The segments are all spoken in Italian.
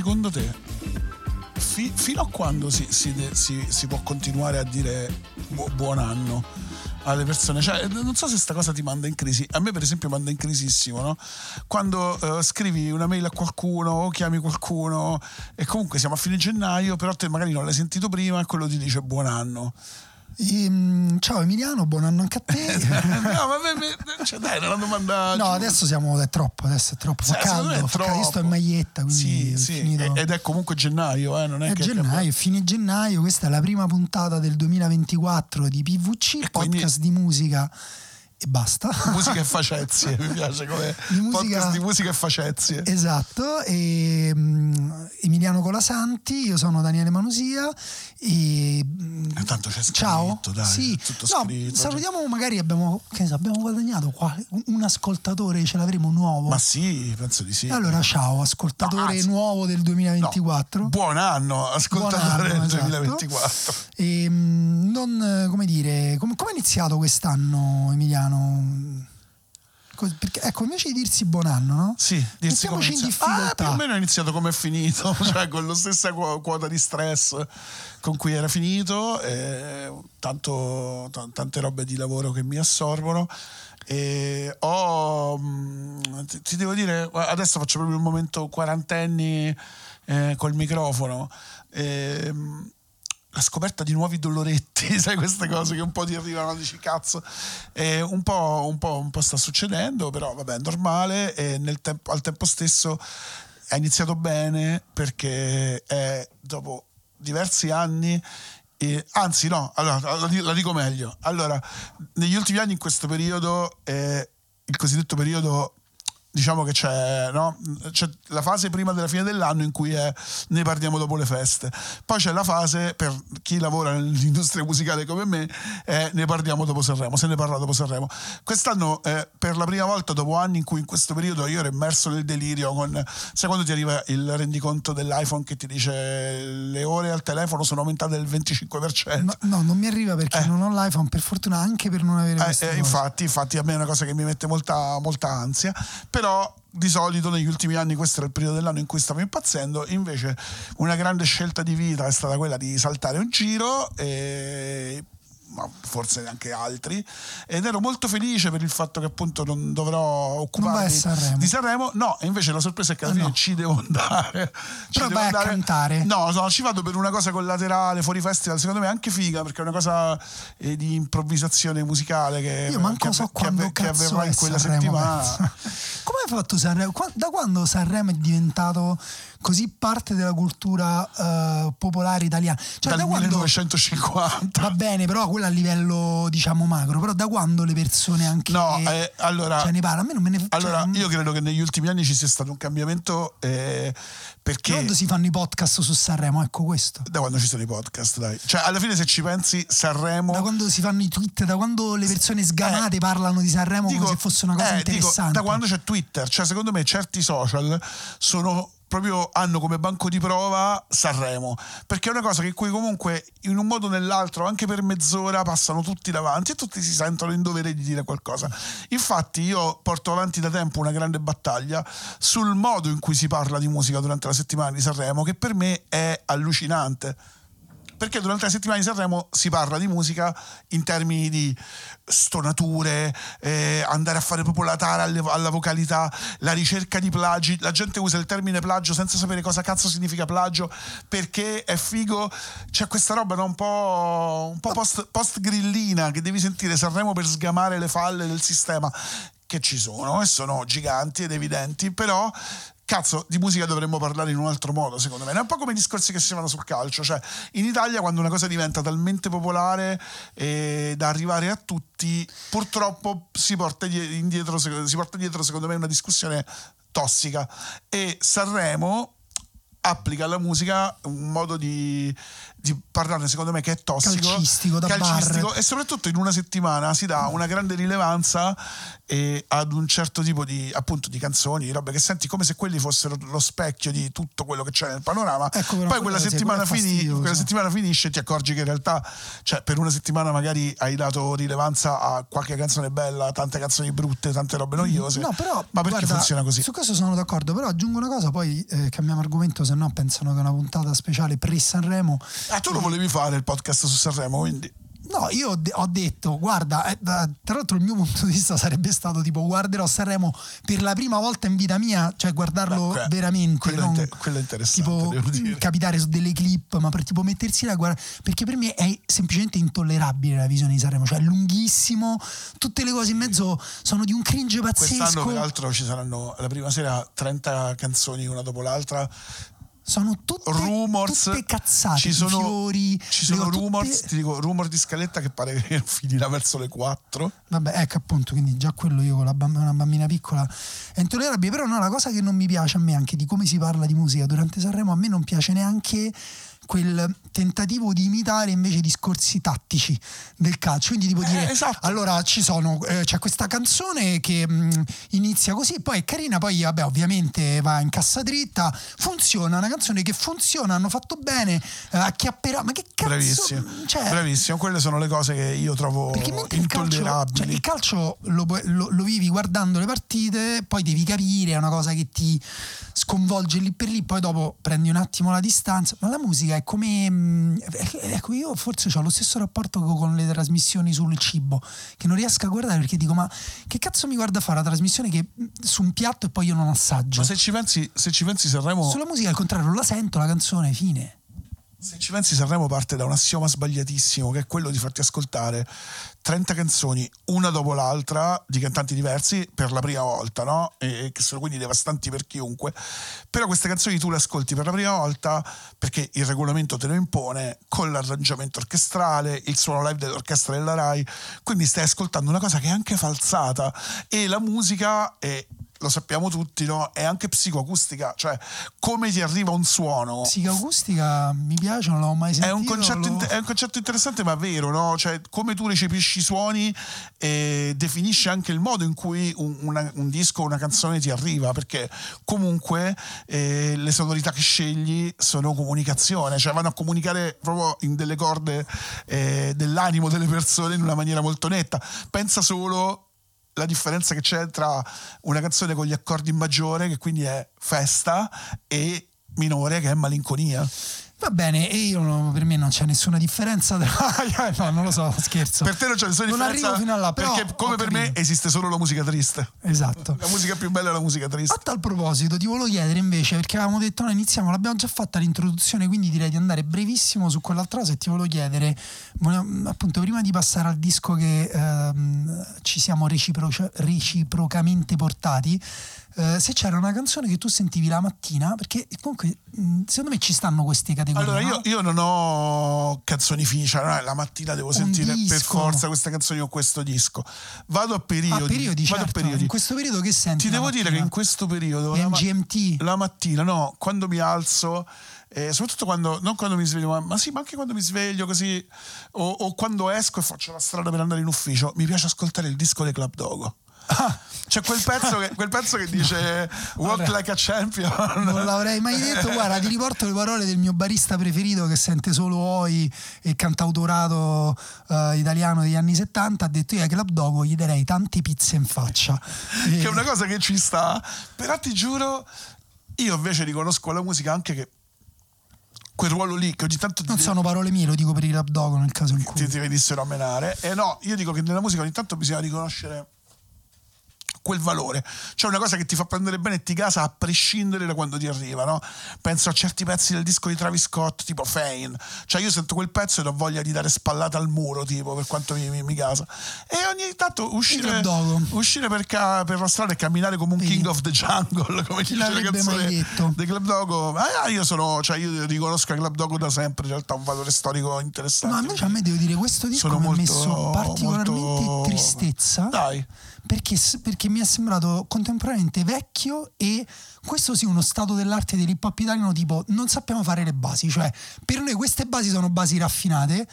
Secondo te, fi- fino a quando si, si si- si può continuare a dire bu- buon anno alle persone? Cioè, non so se sta cosa ti manda in crisi. A me, per esempio, manda in crisissimo, no? Quando eh, scrivi una mail a qualcuno o chiami qualcuno e comunque siamo a fine gennaio, però te magari non l'hai sentito prima e quello ti dice buon anno. Ehm, ciao Emiliano, buon anno anche a te. no, ma me- cioè, dai, è una domanda. No, adesso siamo, è troppo, adesso è troppo, fa Sì, è caldo, fa caldo, io sto in troppo. maglietta, quindi Sì, è sì, ed è comunque gennaio, eh, non è, È che gennaio, fine gennaio, questa è la prima puntata del 2024 di PVC, E quindi- podcast di musica e basta. musica e facezie, mi piace come Di musica- podcast di musica e facezie. Esatto, e, mm, Emiliano Colasanti, io sono Daniele Manusia e mm, Eh, tanto c'è scritto, ciao. dai, sì. tutto No, scritto. salutiamo, magari abbiamo, che ne so, abbiamo guadagnato un- ascoltatore, ce l'avremo nuovo. Ma sì, penso di sì. Allora ciao, ascoltatore No, anzi- nuovo del No, 2024. buon anno, ascoltatore Buon anno, del esatto. 2024. E, mm, non, come dire, come è iniziato quest'anno Emiliano? Co- Perché, ecco, invece di dirsi buon anno, no? Sì, dirsi come in inizia- Ah, difficoltà. più o meno è iniziato come è finito, cioè con la stessa qu- quota di stress con cui era finito, e tanto, t- tante robe di lavoro che mi assorbono. E ho, mm, ti, ti devo dire, adesso faccio proprio il momento quarantenni eh, col microfono. Ehm, la scoperta di nuovi doloretti, sai queste cose che un po' ti arrivano, dici cazzo, e un, po', un, po', un po' sta succedendo, però vabbè è normale. E tempo- al tempo stesso è iniziato bene perché è dopo diversi anni, e- anzi no, allora la, la dico meglio, allora negli ultimi anni in questo periodo, eh, il cosiddetto periodo diciamo che c'è, no? c'è la fase prima della fine dell'anno in cui è, ne parliamo dopo le feste, poi c'è la fase per chi lavora nell'industria musicale come me, è ne parliamo dopo Sanremo, se ne parla dopo Sanremo. Quest'anno eh, per la prima volta dopo anni in cui in questo periodo io ero immerso nel delirio con, sai quando ti arriva il rendiconto dell'iPhone che ti dice le ore al telefono sono aumentate del 25%? No, no, non mi arriva perché non ho l'iPhone, per fortuna anche per non avere Eh, eh, infatti, infatti a me è una cosa che mi mette molta, molta ansia, però di solito negli ultimi anni questo era il periodo dell'anno in cui stavo impazzendo, invece una grande scelta di vita è stata quella di saltare un giro e ma forse anche altri ed ero molto felice per il fatto che appunto non dovrò occuparmi a Sanremo. di Sanremo no e invece la sorpresa è che alla Ah, fine no. ci devo andare Ci Però devo vai a andare. cantare. no, no ci vado per una cosa collaterale fuori festival secondo me anche figa perché è una cosa eh, di improvvisazione musicale che, Io manco che, so che quando che cazzo avverrà è in quella Sanremo, settimana. Come hai fatto Sanremo? Da quando Sanremo è diventato così parte della cultura eh, popolare italiana? Cioè, dal da quando 1950 va bene, però quello a livello diciamo macro, però da quando le persone anche No, eh, allora- cioè, ne parla? A me non me ne allora cioè, io credo che negli ultimi anni ci sia stato un cambiamento eh, perché quando si fanno i podcast su Sanremo, ecco questo. da quando ci sono i podcast dai cioè alla fine se ci pensi Sanremo Da quando si fanno i tweet, da quando le persone sgamate parlano di Sanremo Dico- come se fosse una cosa eh, dico, interessante. da quando c'è Twitter, cioè secondo me certi social sono proprio hanno come banco di prova Sanremo, perché è una cosa che qui comunque in un modo o nell'altro, anche per mezz'ora, passano tutti davanti e tutti si sentono in dovere di dire qualcosa. Infatti io porto avanti da tempo una grande battaglia sul modo in cui si parla di musica durante la settimana di Sanremo, che per me è allucinante perché durante la settimana di Sanremo si parla di musica in termini di stonature, eh, andare a fare proprio la tara alle- alla vocalità, la ricerca di plagi. La gente usa il termine plagio senza sapere cosa cazzo significa plagio perché è figo. C'è questa roba no? un po', un po post, post-grillina che devi sentire Sanremo per sgamare le falle del sistema che ci sono e sono giganti ed evidenti, però cazzo, di musica dovremmo parlare in un altro modo, secondo me. È un po' come i discorsi che si fanno sul calcio, cioè in Italia quando una cosa diventa talmente popolare eh, da arrivare a tutti, purtroppo si porta, die- indietro, si porta dietro, secondo me, una discussione tossica e Sanremo applica alla musica un modo di, di parlarne secondo me che è tossico Calcistico, da calcistico, bar. e soprattutto in una settimana si dà una grande rilevanza eh, ad un certo tipo di appunto di canzoni, di robe che senti come se quelli fossero lo specchio di tutto quello che c'è nel panorama. Ecco, Poi quella quello sì, settimana, fini- quella settimana finisce e ti accorgi che in realtà cioè, per una settimana magari hai dato rilevanza a qualche canzone bella, tante canzoni brutte, tante robe noiose. No, però, Ma perché guarda, funziona così? Su questo sono d'accordo, però aggiungo una cosa, poi eh, cambiamo argomento, se no pensano che è una puntata speciale pre-Sanremo. Ah, tu lo volevi fare il podcast su Sanremo, quindi No, io ho, de- ho detto, guarda, eh, da- tra l'altro il mio punto di vista sarebbe stato tipo guarderò Sanremo per la prima volta in vita mia, cioè guardarlo Beh, veramente, quello non inter- quello interessante, tipo dire. capitare su delle clip, ma per tipo mettersi là a guardare, perché per me è semplicemente intollerabile la visione di Sanremo, cioè è lunghissimo, tutte le cose in mezzo sono di un cringe quest'anno pazzesco. peraltro ci saranno la prima sera 30 canzoni una dopo l'altra. Sono tutte, rumors. tutte cazzate, ci sono, fiori, ci sono le- tutte- rumors ti dico rumor di scaletta che pare che finirà verso le 4 Vabbè, ecco appunto, quindi già quello io con la una bambina piccola è intollerabile, però no, la cosa che non mi piace a me anche di come si parla di musica durante Sanremo, a me non piace neanche quel tentativo di imitare invece i discorsi tattici del calcio, quindi tipo dire esatto. allora ci sono eh, c'è questa canzone che mh, inizia così, poi è carina, poi vabbè ovviamente va in cassa dritta, funziona, una canzone che funziona, hanno fatto bene, eh, acchiapperà, ma che cazzo bravissimo cioè, bravissimo quelle sono le cose che io trovo mentre il calcio, intollerabili cioè, il calcio lo, lo- lo vivi guardando le partite, poi devi capire, è una cosa che ti sconvolge lì per lì, poi dopo prendi un attimo la distanza. Ma la musica è come. mm, Ecco, io forse ho lo stesso rapporto co- con le trasmissioni sul cibo, che non riesco a guardare perché dico, ma che cazzo mi guarda fare una trasmissione che mm, su un piatto e poi io non assaggio? ma se ci pensi se ci pensi Sanremo Sulla musica al contrario, la sento la canzone, fine. Se ci pensi, Sanremo parte da un assioma sbagliatissimo, che è quello di farti ascoltare 30 canzoni una dopo l'altra di cantanti diversi per la prima volta, no? E che sono quindi devastanti per chiunque. Però queste canzoni tu le ascolti per la prima volta perché il regolamento te lo impone con l'arrangiamento orchestrale, il suono live dell'orchestra della Rai. Quindi stai ascoltando una cosa che è anche falsata e la musica è. Lo sappiamo tutti, no? È anche psicoacustica, cioè come ti arriva un suono Musica acustica mi piace, non l'ho mai è sentito. un, concetto, lo- è un concetto interessante ma vero, no? Cioè, come tu recepisci i suoni eh, definisce anche il modo in cui un, una- un disco una canzone ti arriva, perché comunque eh, le sonorità che scegli sono comunicazione, cioè vanno a comunicare proprio in delle corde eh, dell'animo delle persone in una maniera molto netta. Pensa solo la differenza che c'è tra una canzone con gli accordi in maggiore, che quindi è festa, e minore, che è malinconia. Va bene, e io no- per me non c'è nessuna differenza tra... no, non lo so, scherzo. Per te non c'è nessuna Non differenza. arrivo fino a là, però perché come per me esiste solo la musica triste. Esatto. La musica più bella è la musica triste. A tal proposito, ti volevo chiedere invece, perché avevamo detto noi iniziamo, l'abbiamo già fatta l'introduzione, quindi direi di andare brevissimo su quell'altra cosa e ti volevo chiedere, appunto, prima di passare al disco che ehm, ci siamo reciproci- reciprocamente portati, eh, se c'era una canzone che tu sentivi la mattina, perché comunque mh, secondo me ci stanno queste categorie. Allora, no? io, io non ho canzoni fini, cioè no, la mattina devo sentire per disco. forza queste canzoni o questo disco. Vado a periodi. Ah, periodi, vado a certo. periodi. In questo periodo che senti? Ti devo dire che mattina? in questo periodo. la MGMT? La mattina, no, quando mi alzo. eh, soprattutto quando, non quando mi sveglio, ma, ma sì, ma anche quando mi sveglio così, o, o quando esco e faccio la strada per andare in ufficio, mi piace ascoltare il disco dei Club Dogo. C'è quel pezzo che, quel pezzo che dice Walk Vabbè. like a champion. Non l'avrei mai detto, guarda, ti riporto le parole del mio barista preferito che sente solo Oi e cantautorato eh, italiano degli anni 70. Ha detto io ai Club Dogo gli darei tante pizze in faccia. che è una cosa che ci sta. Però ti giuro, io invece riconosco alla musica anche che quel ruolo lì che ogni tanto Non sono parole mie, lo dico per i Club Dogo nel caso in cui. ti, ti venissero a menare. E no, io dico che nella musica ogni tanto bisogna riconoscere quel valore. Cioè una cosa che ti fa prendere bene e ti casa a prescindere da quando ti arriva, no? Penso a certi pezzi del disco di Travis Scott, tipo Fame. Cioè io sento quel pezzo e ho voglia di dare spallata al muro, tipo, per quanto mi, mi, mi casa. E ogni tanto uscire, uscire per, ca- per la strada e camminare come un Vedi. king of the jungle, come dice la canzone dei Club Dogo. Ah, io sono, cioè io riconosco Club Dogo da sempre, in realtà ha un valore storico interessante. No, invece a me devo dire, questo disco Sono mi ha molto- messo particolarmente molto- tristezza. Dai. Perché, perché mi è sembrato contemporaneamente vecchio e questo sì uno stato dell'arte dell'hip hop italiano tipo non sappiamo fare le basi, cioè per noi queste basi sono basi raffinate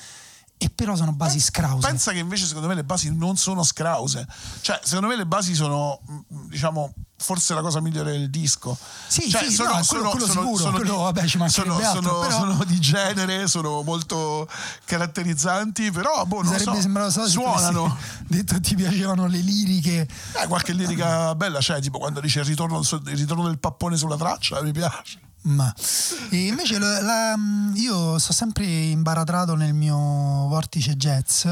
e però sono basi scrause. Pensa che invece secondo me le basi non sono scrause. Cioè, secondo me le basi sono, mh, diciamo, forse la cosa migliore del disco. Sì, Cioè, sì, no, quello- quello sicuro, quello, di, vabbè, ci mancherebbe sono, altro, sono- però- sono di genere, sono molto caratterizzanti, però boh, non sarebbe so, sembrato tu suonano. detto ti piacevano le liriche. Eh, qualche lirica bella c'è, tipo quando dice il ritorno, il ritorno del pappone sulla traccia, mi piace. Ma e invece la- la- io sto sempre imbaratrato nel mio vortice jazz,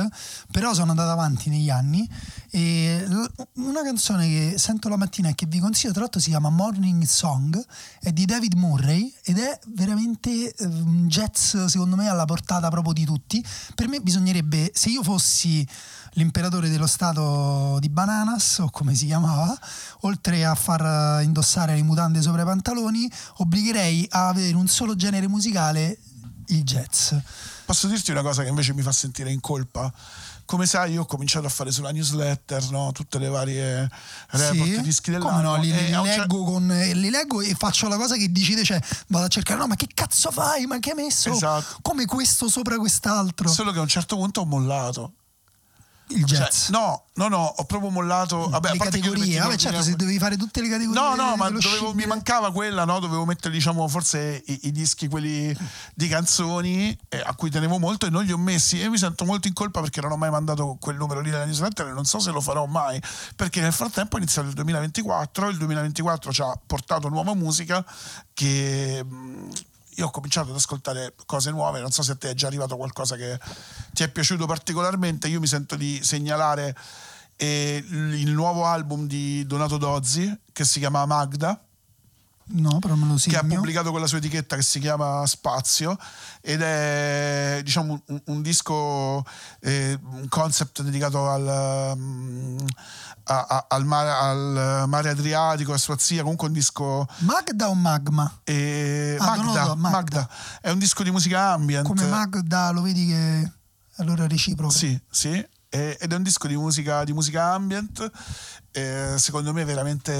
però sono andato avanti negli anni e una canzone che sento la mattina e che vi consiglio, tra l'altro si chiama Morning Song, è di David Murray ed è veramente un jazz secondo me alla portata proprio di tutti. Per me bisognerebbe, se io fossi l'imperatore dello stato di Bananas o come si chiamava, oltre a far eh, indossare le mutande sopra i pantaloni, obbligherei a avere un solo genere musicale, il jazz. Posso dirti una cosa che invece mi fa sentire in colpa? Come sai, io ho cominciato a fare sulla newsletter no? tutte le varie report, Sì? dischi Come dell'anno. no, li, li leggo con, eh, li leggo e faccio la cosa che decide, cioè vado a cercare, no ma che cazzo fai? Ma che hai messo Esatto. come questo sopra quest'altro? Solo che a un certo punto ho mollato. Il Cioè, jazz. no, no, no, ho proprio mollato. Vabbè, a le categorie, vabbè certo, se dovevi fare tutte le categorie No, no, ma dovevo- mi mancava quella, no? Dovevo mettere, diciamo, forse i, i dischi, quelli di canzoni eh, a cui tenevo molto e non li ho messi. E mi sento molto in colpa perché non ho mai mandato quel numero lì nella newsletter e non so se lo farò mai. Perché nel frattempo è iniziato il 2024, il 2024 ci ha portato nuova musica che. Io ho cominciato ad ascoltare cose nuove, non so se a te è già arrivato qualcosa che ti è piaciuto particolarmente. Io mi sento di segnalare eh, il nuovo album di Donato Dozzi che si chiama Magda No, però me lo che ha segno. pubblicato con la sua etichetta che si chiama Spazio ed è diciamo un, un disco eh, un concept dedicato al, mm, a- a- al, mare, al mare Adriatico a sua zia comunque un disco Magda o Magma? eh, Ah, Magda, no, no, Magda. Magda. è un disco di musica ambient Come Magda lo vedi che allora è reciproco. Sì, sì, e- ed è un disco di musica, di musica ambient, eh, secondo me veramente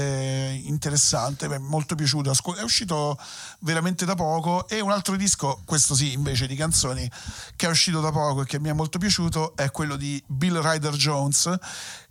interessante, mi è molto piaciuto, è uscito veramente da poco e un altro disco, questo sì invece di canzoni, che è uscito da poco e che mi è molto piaciuto è quello di Bill Ryder Jones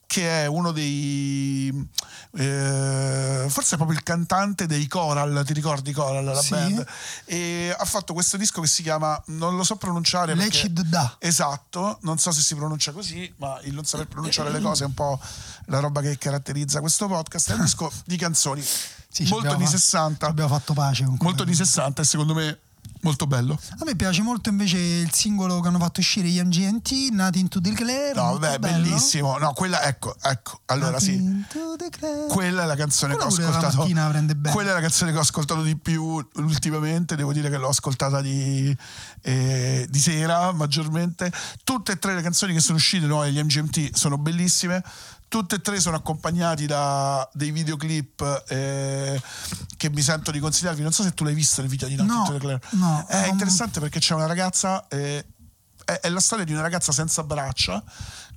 che è uno dei eh, forse è proprio il cantante dei Coral ti ricordi Coral la Sì. band e ha fatto questo disco che si chiama non lo so pronunciare perché- Lecid Da. Esatto, non so se si pronuncia così, ma il non saper pronunciare le cose è un po' la roba che caratterizza questo podcast. È un disco di canzoni Sì, molto abbiamo di fa- 60, Abbiamo fatto pace con molto di 60 e secondo me molto bello. A me piace molto invece il singolo che hanno fatto uscire gli MGMT, Nothing to Declare. No, molto vabbè, bello. bellissimo. No, quella, ecco, ecco, allora sì. To Declare. Quella è la canzone Quella che ho ascoltato. Quella è la canzone che ho ascoltato di più ultimamente. Devo dire che l'ho ascoltata di, eh, di sera maggiormente. Tutte e tre le canzoni che sono uscite no, agli MGMT sono bellissime. Tutte e tre sono accompagnati da dei videoclip eh, che mi sento di consigliarvi. Non so se tu l'hai visto il video di Nothing No, Declare. no, È non- interessante perché c'è una ragazza. eh, è, è la storia di una ragazza senza braccia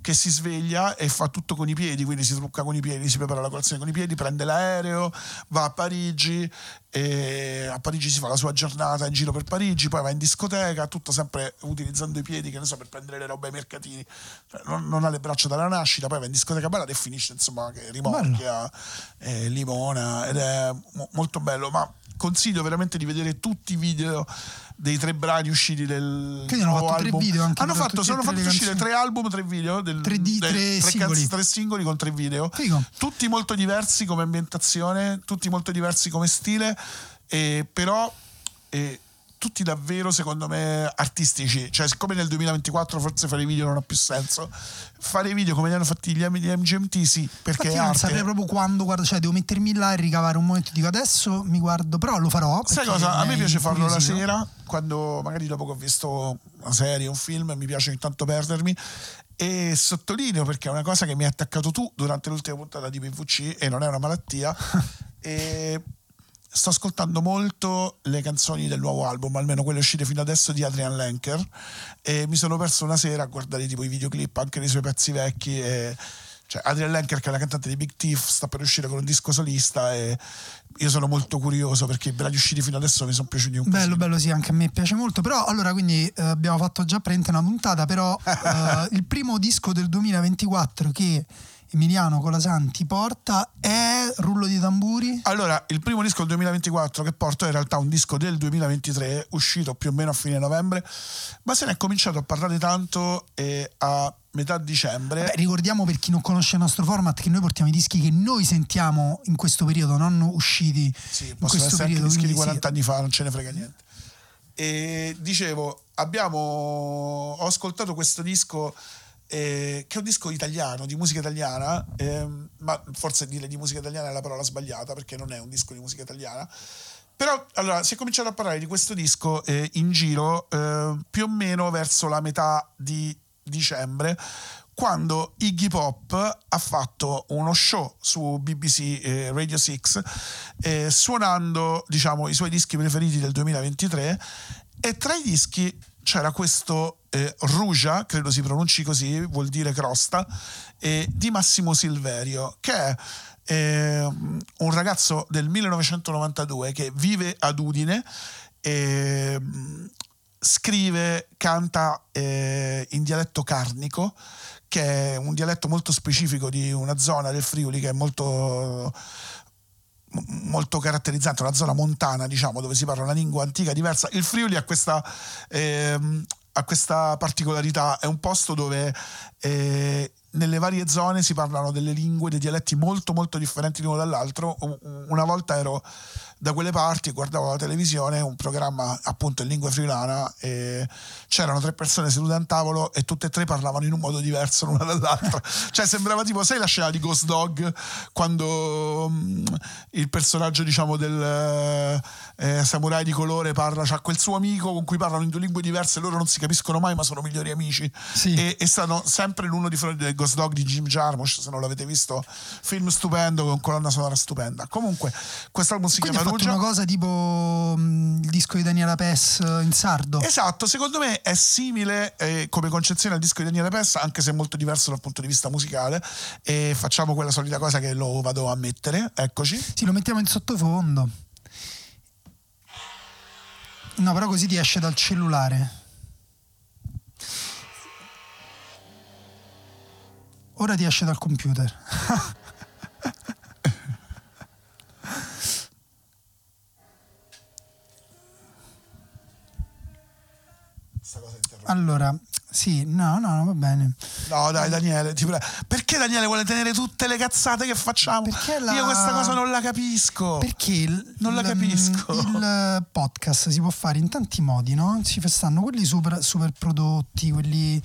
che si sveglia e fa tutto con i piedi, quindi si trucca con i piedi, si prepara la colazione con i piedi, prende l'aereo, va a Parigi e a Parigi si fa la sua giornata in giro per Parigi, poi va in discoteca, tutto sempre utilizzando i piedi, che ne so, per prendere le robe ai mercatini. Cioè, non, non ha le braccia dalla nascita, poi va in discoteca bella e finisce insomma che rimorchia, eh, limona ed è mo- molto bello, ma consiglio veramente di vedere tutti i video dei tre brani usciti del Quindi hanno fatto tre album. video anche hanno fatto, sono tre fatti uscire tre album, tre video del, Tre di- del- tre tre singoli. tre singoli con tre video Figo. tutti molto diversi come ambientazione, tutti molto diversi come stile, eh, però eh, tutti davvero secondo me artistici. Cioè, siccome nel 2024 forse fare video non ha più senso, fare video come li hanno fatti gli, MGMT sì, perché Infatti è io non saprei proprio quando guardo, cioè devo mettermi là e ricavare un momento dico adesso mi guardo, però lo farò. Sai cosa? A me piace farlo la sera, quando magari dopo che ho visto una serie, un film, mi piace ogni tanto perdermi. E sottolineo perché è una cosa che mi hai attaccato tu durante l'ultima puntata di PVC e non è una malattia. e sto ascoltando molto le canzoni del nuovo album, almeno quelle uscite fino adesso di Adrian Lenker. E mi sono perso una sera a guardare tipo i videoclip anche dei suoi pezzi vecchi. E, cioè, Adrian Lenker, che è la cantante di Big Thief, sta per uscire con un disco solista. E io sono molto curioso perché i brani usciti fino adesso mi sono piaciuti un po'. Bello, bello, sì, anche a me piace molto. Però, allora, quindi eh, abbiamo fatto già praticamente una puntata. Però, eh, il primo disco del 2024 che Emiliano Colasanti porta è Rullo di tamburi. Allora, il primo disco del 2024 che porto è in realtà un disco del 2023, uscito più o meno a fine novembre, ma se ne è cominciato a parlare tanto eh, a metà dicembre. Beh, ricordiamo per chi non conosce il nostro format che noi portiamo i dischi che noi sentiamo in questo periodo, non usciti Sì, in questo periodo. dischi di quindi 40 sì. anni fa, non ce ne frega niente. E dicevo, abbiamo ho ascoltato questo disco eh, che è un disco italiano, di musica italiana, ehm, ma forse dire di musica italiana è la parola sbagliata perché non è un disco di musica italiana. Però allora si è cominciato a parlare di questo disco eh, in giro eh, più o meno verso la metà di dicembre, quando Iggy Pop ha fatto uno show su BBC eh, Radio 6 eh, suonando diciamo i suoi dischi preferiti del 2023 e tra i dischi c'era questo eh, Ruja, credo si pronunci così, vuol dire crosta, eh, di Massimo Silverio, che è eh, un ragazzo del 1992 che vive ad Udine e mm, scrive, canta eh, in dialetto carnico, che è un dialetto molto specifico di una zona del Friuli che è molto molto caratterizzante, una zona montana, diciamo, dove si parla una lingua antica diversa. Il Friuli ha questa, ehm, ha questa particolarità, è un posto dove eh, nelle varie zone si parlano delle lingue, dei dialetti molto molto differenti l'uno dall'altro. Una volta ero da quelle parti, guardavo la televisione, un programma appunto in lingua friulana e c'erano tre persone sedute a un tavolo e tutte e tre parlavano in un modo diverso l'una dall'altra. cioè sembrava tipo, sai la scena di Ghost Dog quando mm, il personaggio diciamo del eh, samurai di colore parla, c'ha quel suo amico con cui parlano in due lingue diverse, loro non si capiscono mai ma sono migliori amici Sì. e, e stanno sempre l'uno di fronte del Ghost Dog di Jim Jarmusch, se non l'avete visto, film stupendo con colonna sonora stupenda. Comunque, quest'album si Quindi chiama Rugia. una cosa tipo mm, il disco di Daniela Pes eh, in sardo. Esatto, secondo me è simile eh, come concezione al disco di Daniele Pessa, anche se molto diverso dal punto di vista musicale. E facciamo quella solita cosa che lo vado a mettere. Eccoci. Sì, lo mettiamo in sottofondo. No, però così ti esce dal cellulare. Ora ti esce dal computer. Allora, sì, no, no, va bene. No, dai, Daniele, ti prego. Perché Daniele vuole tenere tutte le cazzate che facciamo? Perché la- Io questa cosa non la capisco. Perché il, Non la il- capisco. il podcast si può fare in tanti modi, no? Ci stanno quelli super, super prodotti, quelli.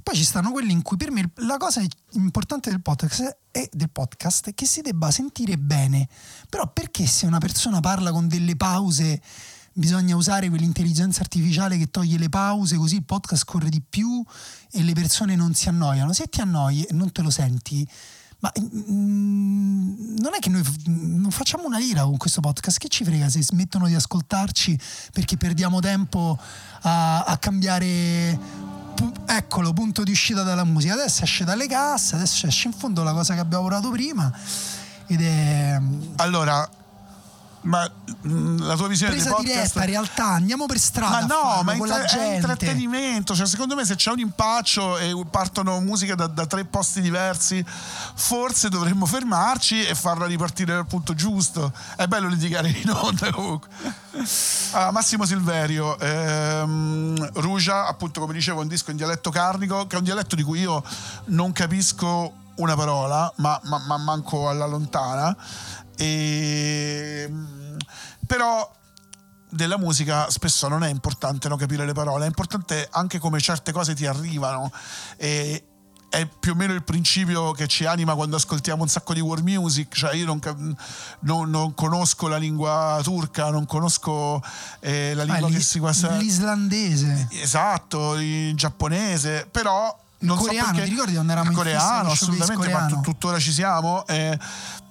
Poi ci stanno quelli in cui per me la cosa importante del podcast è, del podcast è che si debba sentire bene. Però perché se una persona parla con delle pause bisogna usare quell'intelligenza artificiale che toglie le pause così il podcast corre di più e le persone non si annoiano? Se ti annoi e non te lo senti, ma mm, non è che noi f- non facciamo una lira con questo podcast, che ci frega se smettono di ascoltarci perché perdiamo tempo a, a cambiare eccolo, punto di uscita dalla musica. Adesso esce dalle casse, adesso esce in fondo la cosa che abbiamo lavorato prima. Ed è Allora, ma mh, la tua visione presa dei podcast... diretta, in realtà, andiamo per strada. Ma no, ma intra- è intrattenimento. Cioè, secondo me, se c'è un impaccio e partono musiche da, da tre posti diversi, forse dovremmo fermarci e farla ripartire dal punto giusto. È bello litigare in onda comunque. Ah, Massimo Silverio, ehm, Rugia, appunto, come dicevo, un disco in dialetto carnico, che è un dialetto di cui io non capisco una parola, ma, ma- ma manco alla lontana. E, però della musica spesso non è importante no, capire le parole, è importante anche come certe cose ti arrivano. E, è più o meno il principio che ci anima quando ascoltiamo un sacco di world music, cioè io non, cap- non- non conosco la lingua turca, non conosco eh, la Ah, lingua l'i- che si passa... l'islandese. Esatto, il giapponese, però non coreano, so perché ti ricordi quando eravamo il in coreano, assolutamente, ma coreano? tut- tuttora ci siamo. eh,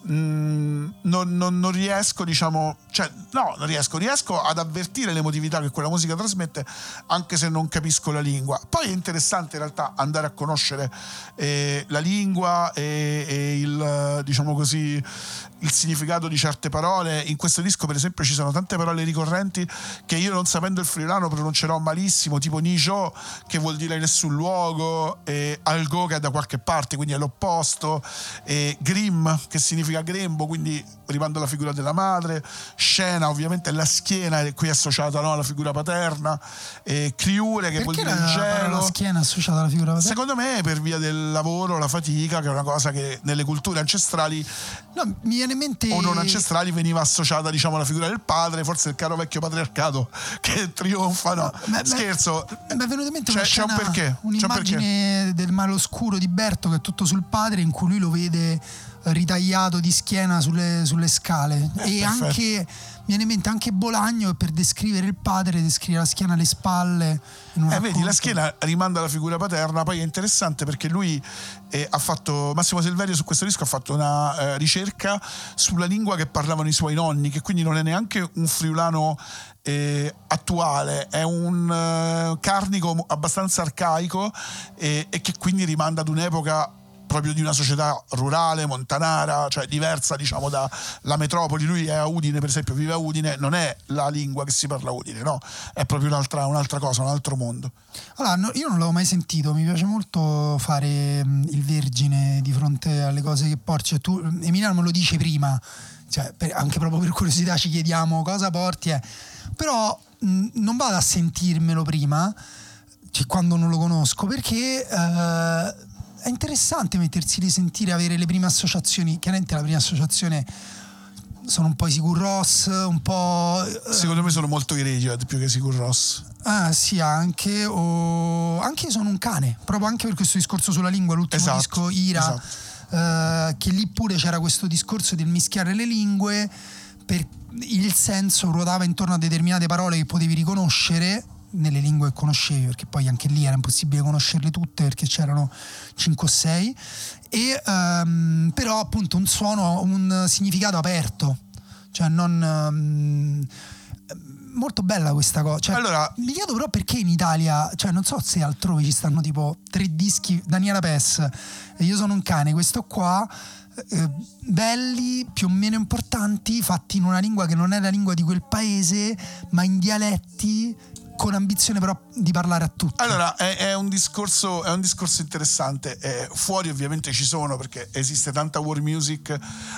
mm, non, non- non riesco, diciamo, cioè, no, non riesco, riesco ad avvertire l'emotività che quella musica trasmette, anche se non capisco la lingua. Poi è interessante in realtà andare a conoscere eh, la lingua e, e il, diciamo così, il significato di certe parole. In questo disco, per esempio, ci sono tante parole ricorrenti che io, non sapendo il friulano, pronuncerò malissimo, tipo Nijo, che vuol dire nessun luogo, e Algo, che è da qualche parte, quindi è l'opposto, e Grim, che significa grembo, quindi rimando alla figura della madre, Scena, ovviamente, è la schiena, e qui è associata no, alla figura paterna, e Criure, che vuol Perché dire la, il la gelo. parola schiena associata alla figura paterna? Secondo me per via del lavoro, la fatica, che è una cosa che nelle culture ancestrali No, mi viene in mente o non ancestrali veniva associata diciamo alla figura del padre, forse il caro vecchio patriarcato che trionfa, no, Ma- scherzo. Mi è venuto in mente C'è- una c'è un perché, c'è un un'immagine del male oscuro di Berto che è tutto sul padre in cui lui lo vede ritagliato di schiena sulle, sulle scale e Eh, perfetto. anche mi viene in mente anche Bolagno per descrivere il padre descrive la schiena alle spalle Eh, vedi, la schiena rimanda alla figura paterna, poi è interessante perché lui eh, ha fatto, Massimo Silverio su questo disco ha fatto una eh, ricerca sulla lingua che parlavano i suoi nonni, che quindi non è neanche un friulano eh, attuale, è un eh, carnico abbastanza arcaico eh, e che quindi rimanda ad un'epoca proprio di una società rurale, montanara, cioè diversa diciamo dalla metropoli. Lui è a Udine, per esempio, vive a Udine, non è la lingua che si parla a Udine, no? È proprio un'altra, un'altra cosa, un altro mondo. Allora, no, io non l'avevo mai sentito, mi piace molto fare mh, il vergine di fronte alle cose che porti. Cioè, tu, Emiliano me lo dice prima, cioè, per- anche proprio per curiosità ci chiediamo cosa porti, eh. però mh, non vado a sentirmelo prima, cioè, quando non lo conosco, perché eh, è interessante mettersi lì, sentire, avere le prime associazioni. Chiaramente la prima associazione sono un po' i Sigur Ross, un po'... eh, Secondo me sono molto i Radiohead più che Sigur Ross. Ah sì, anche, o anche io sono un cane, proprio anche per questo discorso sulla lingua, l'ultimo Esatto, disco Ira, eh, che lì pure c'era questo discorso del mischiare le lingue, per il senso ruotava intorno a determinate parole che potevi riconoscere nelle lingue che conoscevi, perché poi anche lì era impossibile conoscerle tutte perché c'erano 5 o 6, e ehm, però appunto un suono, un significato aperto, cioè non... ehm, molto bella questa cosa. Cioè, Allora- mi chiedo però perché in Italia, cioè non so se altrove ci stanno tipo tre dischi, Daniela Pes, e Io sono un cane, questo qua, eh, belli, più o meno importanti, fatti in una lingua che non è la lingua di quel paese, ma in dialetti, con ambizione però di parlare a tutti. Allora, è, è un discorso, è un discorso interessante. Eh, fuori ovviamente ci sono, perché esiste tanta world music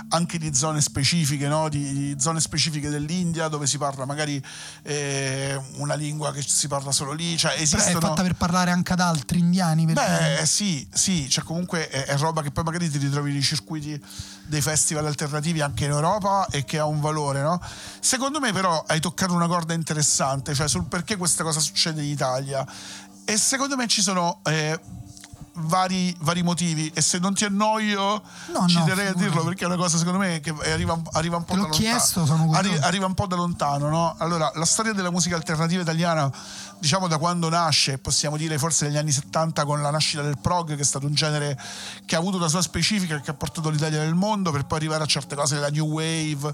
anche di zone specifiche, no? di, di zone specifiche dell'India dove si parla magari eh, una lingua che si parla solo lì. Cioè, Però è esistono... fatta per parlare anche ad altri indiani. perché- Beh, sì, sì, cioè comunque è, è roba che poi magari ti ritrovi nei circuiti dei festival alternativi anche in Europa e che ha un valore, no? Secondo me però hai toccato una corda interessante, cioè sul perché questa cosa succede in Italia. E secondo me ci sono eh, vari, vari motivi e se non ti annoio No, ci no, terrei a dirlo perché è una cosa secondo me che arriva, arriva un po' da lontano. chiesto, sono curioso. Arri- arriva un po' da lontano, no? Allora, la storia della musica alternativa italiana, diciamo da quando nasce, possiamo dire forse negli anni 70 con la nascita del prog, che è stato un genere che ha avuto una sua specifica e che ha portato l'Italia nel mondo, per poi arrivare a certe cose della new wave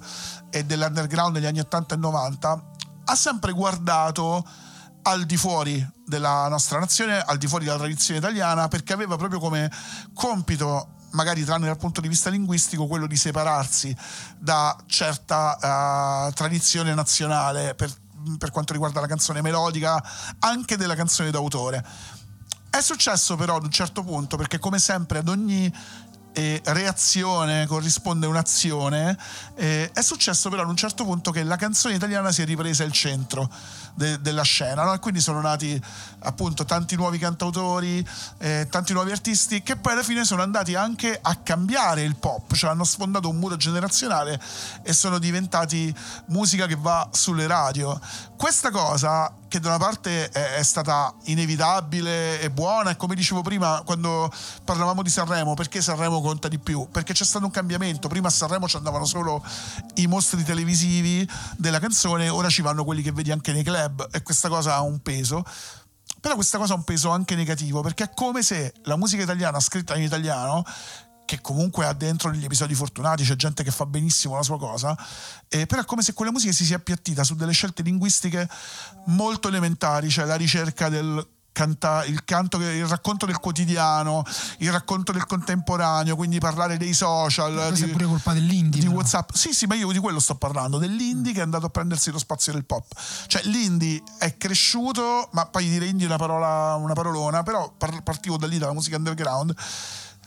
e dell'underground negli anni 80 e 90, ha sempre guardato al di fuori della nostra nazione, al di fuori della tradizione italiana, perché aveva proprio come compito magari tranne dal punto di vista linguistico, quello di separarsi da certa eh, tradizione nazionale per, per quanto riguarda la canzone melodica, anche della canzone d'autore. È successo però ad un certo punto, perché come sempre ad ogni eh, reazione corrisponde un'azione, eh, è successo però ad un certo punto che la canzone italiana si è ripresa il centro de- della scena no? e quindi sono nati appunto tanti nuovi cantautori, eh, tanti nuovi artisti che poi alla fine sono andati anche a cambiare il pop, cioè hanno sfondato un muro generazionale e sono diventati musica che va sulle radio. Questa cosa che da una parte è, è stata inevitabile e buona e come dicevo prima quando parlavamo di Sanremo perché Sanremo conta di più perché c'è stato un cambiamento prima a Sanremo ci andavano solo i mostri televisivi della canzone ora ci vanno quelli che vedi anche nei club e questa cosa ha un peso però questa cosa ha un peso anche negativo perché è come se la musica italiana scritta in italiano che comunque ha dentro negli episodi fortunati, c'è gente che fa benissimo la sua cosa, eh, però è come se quella musica si sia appiattita su delle scelte linguistiche molto elementari, cioè la ricerca del canta, il canto, il racconto del quotidiano, il racconto del contemporaneo, quindi parlare dei social, di, è pure colpa dell'indie. di però. WhatsApp. Sì, sì, ma io di quello sto parlando, dell'indie che è andato a prendersi lo spazio del pop. Cioè l'indie è cresciuto, ma poi dire indie è una parola, una parolona, però par- partivo da lì dalla musica underground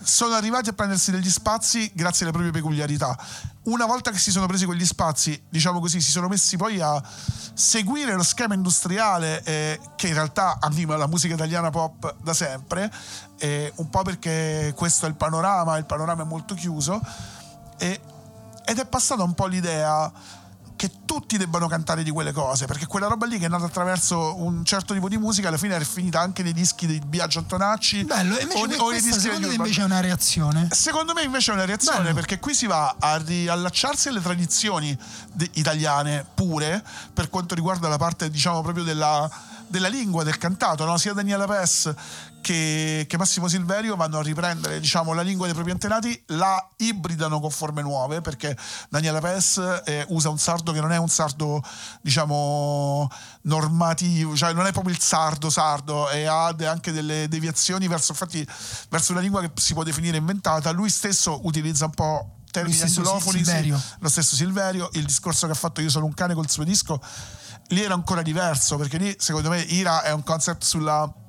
sono arrivati a prendersi degli spazi grazie alle proprie peculiarità. Una volta che si sono presi quegli spazi, diciamo così, si sono messi poi a seguire lo schema industriale eh, che in realtà anima la musica italiana pop da sempre, eh, un po' perché questo è il panorama, il panorama è molto chiuso, e- ed è passata un po' l'idea che tutti debbano cantare di quelle cose, perché quella roba lì che è nata attraverso un certo tipo di musica alla fine è finita anche nei dischi di Biagio Antonacci Bello, e invece o, questa dischi secondo Urban- invece è una reazione? Secondo me invece è una reazione Bello. perché qui si va a riallacciarsi alle tradizioni de- italiane pure per quanto riguarda la parte diciamo proprio della, della lingua, del cantato, no? sia Daniela Pes che, che Massimo Silverio vanno a riprendere diciamo, la lingua dei propri antenati, la ibridano con forme nuove perché Daniela Pes eh, usa un sardo che non è un sardo diciamo normativo, cioè non è proprio il sardo sardo e ha anche delle deviazioni verso, infatti, verso una lingua che si può definire inventata. Lui stesso utilizza un po' termini anglofoni, Sil- Silverio. lo stesso Silverio, il discorso che ha fatto Io sono un cane col suo disco, lì era ancora diverso perché lì secondo me Ira è un concept sulla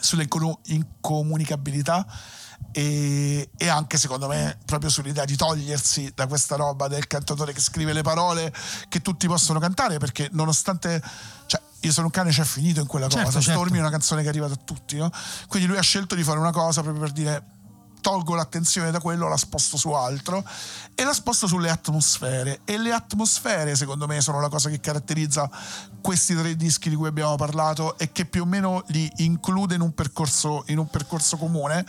sull'incomunicabilità e, e anche secondo me proprio sull'idea di togliersi da questa roba del cantatore che scrive le parole che tutti possono cantare perché nonostante cioè io sono un cane c'è finito in quella Certo, cosa certo. Stormy è una canzone che è arrivata a tutti no? quindi lui ha scelto di fare una cosa proprio per dire tolgo l'attenzione da quello la sposto su altro e la sposto sulle atmosfere. E le atmosfere secondo me sono la cosa che caratterizza questi tre dischi di cui abbiamo parlato e che più o meno li include in un percorso, in un percorso comune.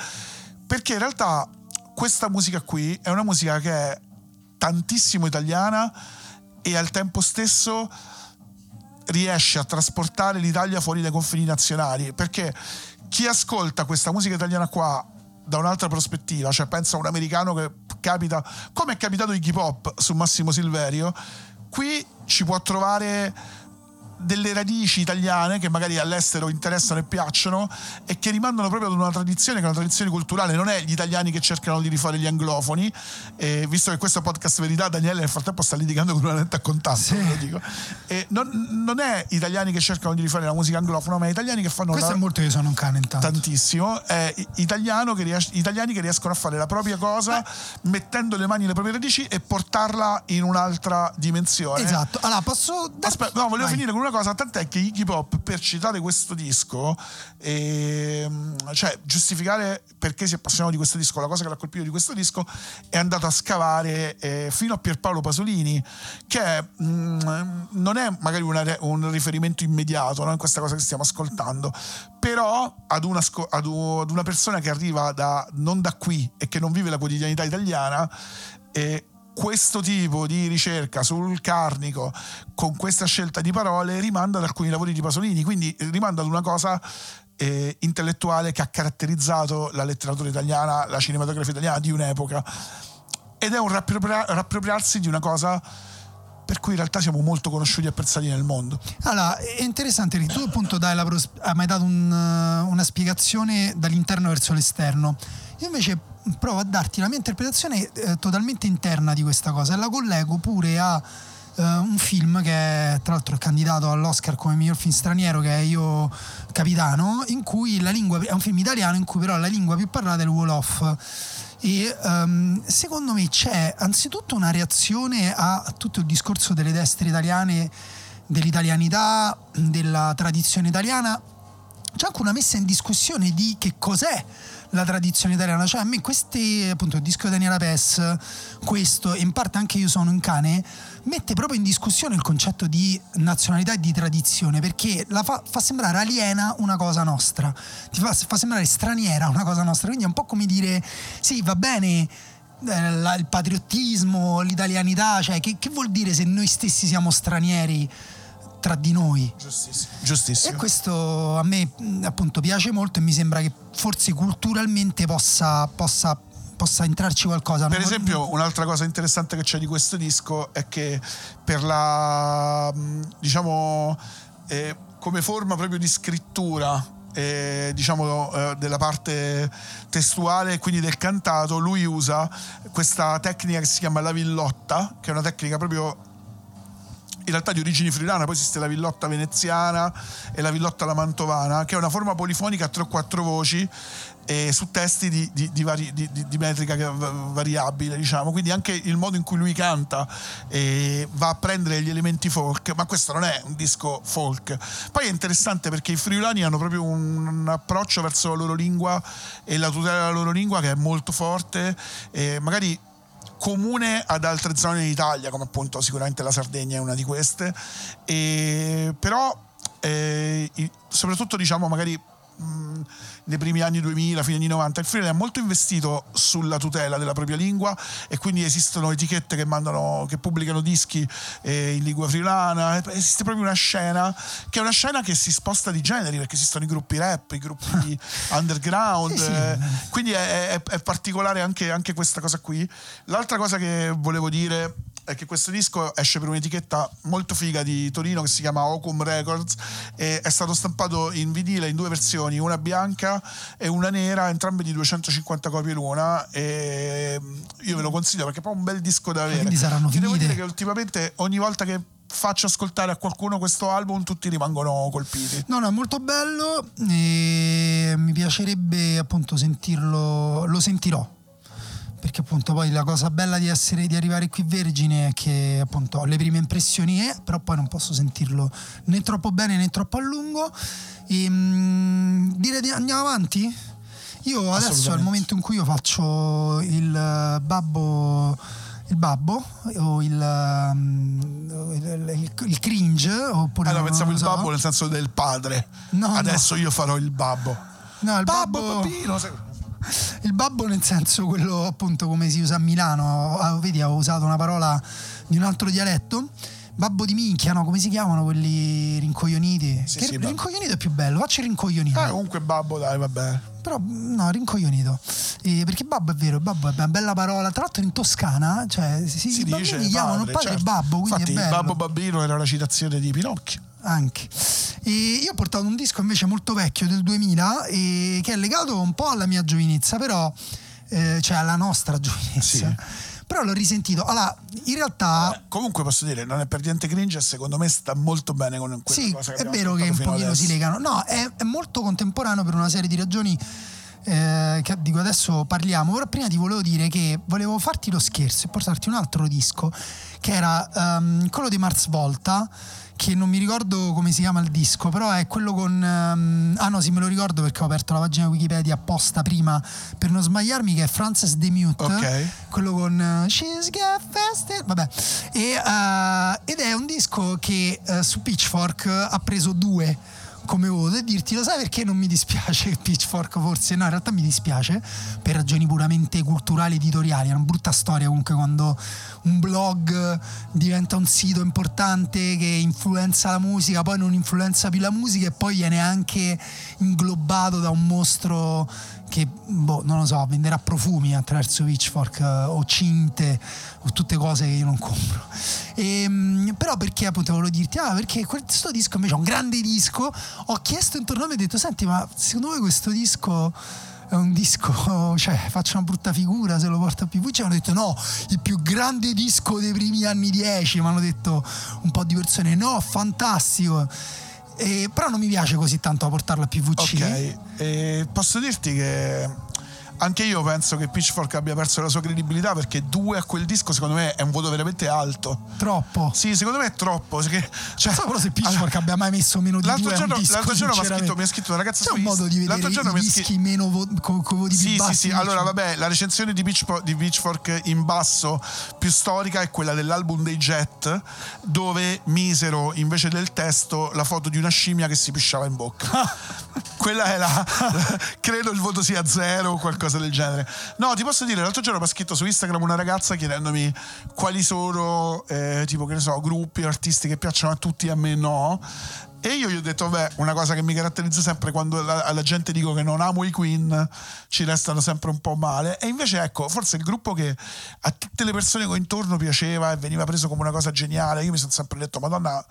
Perché in realtà questa musica qui è una musica che è tantissimo italiana e al tempo stesso riesce a trasportare l'Italia fuori dai confini nazionali. Perché chi ascolta questa musica italiana qua da un'altra prospettiva, cioè pensa a un americano che capita, come è capitato Iggy Pop su Massimo Silverio, qui ci può trovare delle radici italiane che magari all'estero interessano e piacciono e che rimandano proprio ad una tradizione che è una tradizione culturale, non è gli italiani che cercano di rifare gli anglofoni, e visto che questo è podcast verità, Daniele nel frattempo sta litigando con una lente a contatto, Sì. lo dico. E non, non è italiani che cercano di rifare la musica anglofona, ma italiani che fanno Questo la- è molto io sono un cane intanto. tantissimo è italiano che ries- italiani che riescono a fare la propria cosa mettendo le mani nelle proprie radici e portarla in un'altra dimensione Esatto. Allora, posso Aspetta, no, volevo Vai. finire con una cosa, tant'è che Iggy Pop per citare questo disco, ehm, cioè giustificare perché si è appassionato di questo disco, la cosa che l'ha colpito di questo disco, è andato a scavare eh, fino a Pierpaolo Pasolini, che è, mm, non è magari una un riferimento immediato no, in questa cosa che stiamo ascoltando, però ad una, ad una persona che arriva da, non da qui e che non vive la quotidianità italiana, eh, questo tipo di ricerca sul carnico con questa scelta di parole rimanda ad alcuni lavori di Pasolini, quindi rimanda ad una cosa eh, intellettuale che ha caratterizzato la letteratura italiana, la cinematografia italiana di un'epoca ed è un rappropria- rappropriarsi di una cosa per cui in realtà siamo molto conosciuti e apprezzati nel mondo. Allora, è interessante perché tu appunto pros- hai mai dato un, una spiegazione dall'interno verso l'esterno. Io invece provo a darti la mia interpretazione eh, totalmente interna di questa cosa e la collego pure a eh, un film che tra l'altro è candidato all'Oscar come miglior film straniero che è Io Capitano, in cui la lingua è un film italiano in cui però la lingua più parlata è il Wolof. E ehm, secondo me c'è anzitutto una reazione a tutto il discorso delle destre italiane, dell'italianità, della tradizione italiana. C'è anche una messa in discussione di che cos'è la tradizione italiana. Cioè, a me questi, appunto, il disco di Daniela Pes, questo, e in parte anche Io sono un cane, mette proprio in discussione il concetto di nazionalità e di tradizione, perché la fa, fa sembrare aliena una cosa nostra, ti fa, fa sembrare straniera una cosa nostra. Quindi è un po' come dire, sì, va bene eh, il patriottismo, l'italianità, cioè che, che vuol dire se noi stessi siamo stranieri tra di noi? Giustissimo. E Giustissimo. questo a me appunto piace molto e mi sembra che forse culturalmente possa, possa, possa entrarci qualcosa. Per Non- esempio, un'altra cosa interessante che c'è di questo disco è che per la diciamo eh, come forma proprio di scrittura eh, diciamo eh, della parte testuale e quindi del cantato lui usa questa tecnica che si chiama la villotta che è una tecnica proprio in realtà di origini friulana, poi esiste la villotta veneziana e la villotta alla mantovana, che è una forma polifonica a tre o quattro voci eh, su testi di, di- di vari- di- metrica variabile, diciamo. Quindi anche il modo in cui lui canta eh, va a prendere gli elementi folk, ma questo non è un disco folk. Poi è interessante perché i friulani hanno proprio un, un approccio verso la loro lingua e la tutela della loro lingua che è molto forte, e magari comune ad altre zone d'Italia, come appunto sicuramente la Sardegna è una di queste, e, però eh, soprattutto diciamo magari mh, nei primi anni 2000, fine anni 90, il Friuli ha molto investito sulla tutela della propria lingua e quindi esistono etichette che, mandano, che pubblicano dischi eh, in lingua friulana, esiste proprio una scena che è una scena che si sposta di generi perché esistono i gruppi rap, i gruppi underground, Sì, sì. eh, quindi è, è- è particolare anche, anche questa cosa qui. L'altra cosa che volevo dire è che questo disco esce per un'etichetta molto figa di Torino che si chiama Ocum Records e è stato stampato in vinile in due versioni, una bianca e una nera, entrambe di 250 copie l'una e io ve lo consiglio perché è proprio un bel disco da avere. quindi saranno Ti devo dire che ultimamente ogni volta che faccio ascoltare a qualcuno questo album tutti rimangono colpiti. No, no, è molto bello e mi piacerebbe appunto sentirlo, lo sentirò. Perché appunto poi la cosa bella di, essere, di arrivare qui vergine è che appunto ho le prime impressioni, è, però poi non posso sentirlo né troppo bene né troppo a lungo. E, mm, dire di andiamo avanti? Io adesso Assolutamente. momento in cui io faccio il eh, babbo il babbo o il, um, il, il- cringe oppure Allora non pensavo il so. babbo nel senso del padre. No, Adesso io farò il babbo. No, il babbo, babbo, bambino. Il babbo nel senso quello appunto come si usa a Milano, Ah, vedi ho usato una parola di un altro dialetto. Babbo di minchia, no? Come si chiamano quelli rincoglioniti? Sì, Che sì, babbo. rincoglionito è più bello, faccio il rincoglionito. Ah, comunque babbo, dai, vabbè. Però no, rincoglionito. Eh, perché babbo è vero, babbo è una bella parola. Tra l'altro in Toscana, cioè, si, Si i bambini dice chiamano il padre certo. babbo, quindi Infatti, è il bello. babbo babbino era la citazione di Pinocchio. Anche. E io ho portato un disco invece molto vecchio del 2000 e che è legato un po' alla mia giovinezza, però eh, cioè alla nostra giovinezza. Sì. Però l'ho risentito. Allora, in realtà Eh, Comunque posso dire, non è per niente cringe secondo me sta molto bene con quella sì, cosa che è vero che un pochino si legano. No, è, è molto contemporaneo per una serie di ragioni eh, che, di cui adesso parliamo. Ora prima ti volevo dire che volevo farti lo scherzo e portarti un altro disco che era ehm, quello di Mars Volta che non mi ricordo come si chiama il disco, però è quello con... ehm, ah no, sì, me lo ricordo perché ho aperto la pagina Wikipedia apposta prima per non sbagliarmi, che è Frances Demute, Ok. quello con eh, She's Got Fasted, vabbè. E, eh, ed è un disco che eh, su Pitchfork ha preso due come voto e dirti lo sai perché non mi dispiace che Pitchfork forse? No in realtà mi dispiace per ragioni puramente culturali editoriali. È una brutta storia comunque quando un blog diventa un sito importante che influenza la musica poi non influenza più la musica e poi viene anche inglobato da un mostro che boh, non lo so venderà profumi attraverso Pitchfork eh, o cinte o tutte cose che io non compro Ehm, però perché appunto volevo dirti, ah, perché questo disco invece è un grande disco. Ho chiesto intorno a me e ho detto, senti, ma secondo voi questo disco è un disco, cioè faccio una brutta figura se lo porto a PVC. Hanno detto no, il più grande disco dei primi anni 10. Mi hanno detto un po' di persone, no, fantastico. E- però non mi piace così tanto portarlo a PVC. Ok, e posso dirti che anche io penso che Pitchfork abbia perso la sua credibilità perché due a quel disco secondo me è un voto veramente alto. Troppo. Sì, secondo me è troppo. perché- cioè, Non so però se Pitchfork abbia mai messo meno di L'altro due giorno, disco, l'altro giorno mi ha scritto, mi scritto una ragazza C'è su un modo di vedere l'altro giorno i dischi scritto- meno vo- con, con voti più Sì, sì, bassi. sì. Allora, vabbè, la recensione di, Pitchpo- di Pitchfork in basso più storica è quella dell'album dei Jet, dove misero invece del testo la foto di una scimmia che si pisciava in bocca. quella è la, credo il voto sia zero o qualcosa del genere. No, ti posso dire, l'altro giorno mi ha scritto su Instagram una ragazza chiedendomi quali sono, eh, tipo, che ne so, gruppi o artisti che piacciono a tutti a me no. E io gli ho detto, beh, una cosa che mi caratterizza sempre quando la- alla gente dico che non amo i Queen, ci restano sempre un po' male. E invece, ecco, forse il gruppo che a tutte le persone che ho intorno piaceva e veniva preso come una cosa geniale, io mi sono sempre detto, Madonna,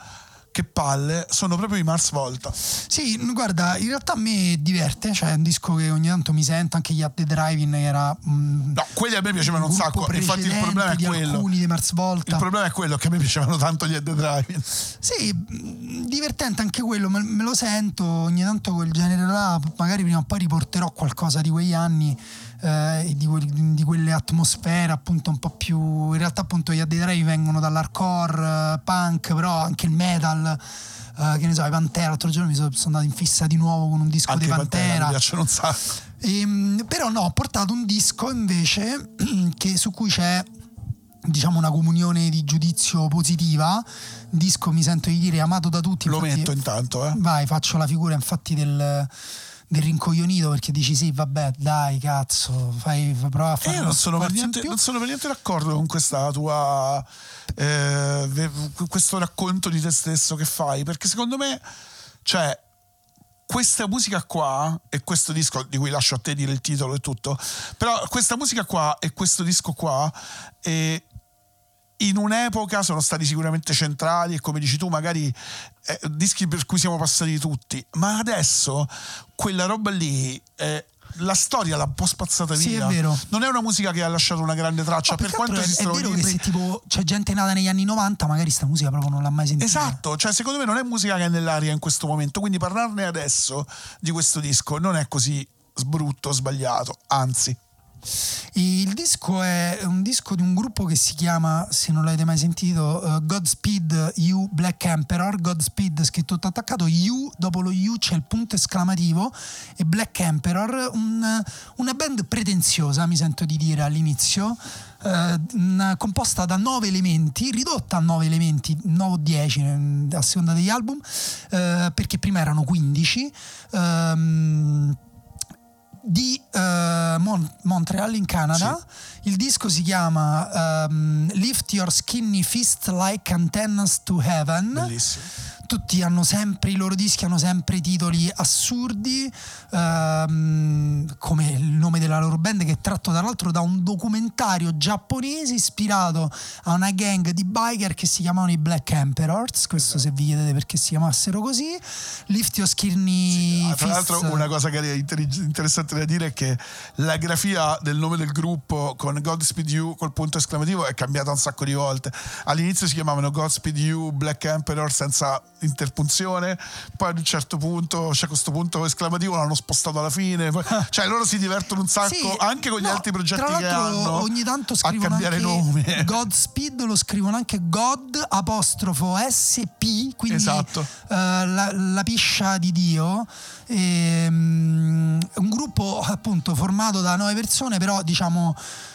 che palle, sono proprio i Mars Volta. Sì, guarda, in realtà a me diverte, cioè è un disco che ogni tanto mi sento, anche gli At The Driving era... mm, No, quelli a me piacevano un gruppo sacco, infatti il problema è di quello. alcuni dei Mars Volta. Il problema è quello che a me piacevano tanto gli Ed The Driving. Sì, mh, divertente anche quello, me lo sento, ogni tanto quel genere là, magari prima o poi riporterò qualcosa di quegli anni eh, e di, di quelle atmosfere appunto un po' più... In realtà appunto gli Adderai vengono dall'hardcore, eh, punk, però anche il metal, eh, che ne so, i Pantera, l'altro giorno mi sono, sono andato in fissa di nuovo con un disco Anche dei Pantera Pantera. mi piacciono un sacco. Ehm, però no, ho portato un disco invece che, su cui c'è diciamo una comunione di giudizio positiva. Disco mi sento di dire amato da tutti. Lo metto intanto, eh. Vai, faccio la figura infatti del, del rincoglionito perché dici sì, vabbè, dai, cazzo, fai, fai- prova a fare io uno non sono, per niente, non sono per niente d'accordo con questa tua eh, questo racconto di te stesso che fai, perché secondo me, cioè, questa musica qua e questo disco di cui lascio a te dire il titolo e tutto, però questa musica qua e questo disco qua eh, in un'epoca sono stati sicuramente centrali e come dici tu magari eh, dischi per cui siamo passati tutti, ma adesso quella roba lì eh, la storia l'ha un po' spazzata Sì, via. è vero. Non è una musica che ha lasciato una grande traccia, No, per quanto è, esistano è vero che libri. se tipo c'è gente nata negli anni 90 magari sta musica proprio non l'ha mai sentita. Esatto, cioè secondo me non è musica che è nell'aria in questo momento, quindi parlarne adesso di questo disco non è così sbrutto, sbagliato, anzi. Il disco è un disco di un gruppo che si chiama, se non l'avete mai sentito, eh, Godspeed You Black Emperor. Godspeed scritto tutto attaccato, You, dopo lo You c'è il punto esclamativo e Black Emperor, un- una band pretenziosa, mi sento di dire all'inizio, n- composta da nove elementi, ridotta a nove elementi, 9 o 10 eh, a seconda degli album, eh, perché prima erano 15. ehm, di eh, Mon- Montreal in Canada. Il disco si chiama ehm, Lift Your Skinny Fist Like Antennas to Heaven. Bellissimo. Tutti hanno sempre, i loro dischi hanno sempre titoli assurdi, ehm, come il nome della loro band, che è tratto tra l'altro da un documentario giapponese ispirato a una gang di biker che si chiamavano i Black Emperors. Questo se vi chiedete perché si chiamassero così. Lift Your Skinny tra Fist. l'altro una cosa che è interessante da dire è che la grafia del nome del gruppo con Godspeed You col punto esclamativo è cambiata un sacco di volte. All'inizio si chiamavano Godspeed You Black Emperor senza interpunzione, poi ad un certo punto c'è questo punto esclamativo, l'hanno spostato alla fine. poi- cioè loro si divertono un sacco Sì, anche con gli no, altri progetti tra che hanno ogni tanto a scrivono cambiare anche nomi. Godspeed lo scrivono anche God apostrofo SP quindi Esatto. eh, la, la piscia di Dio Ehm, un gruppo appunto formato da nove persone però diciamo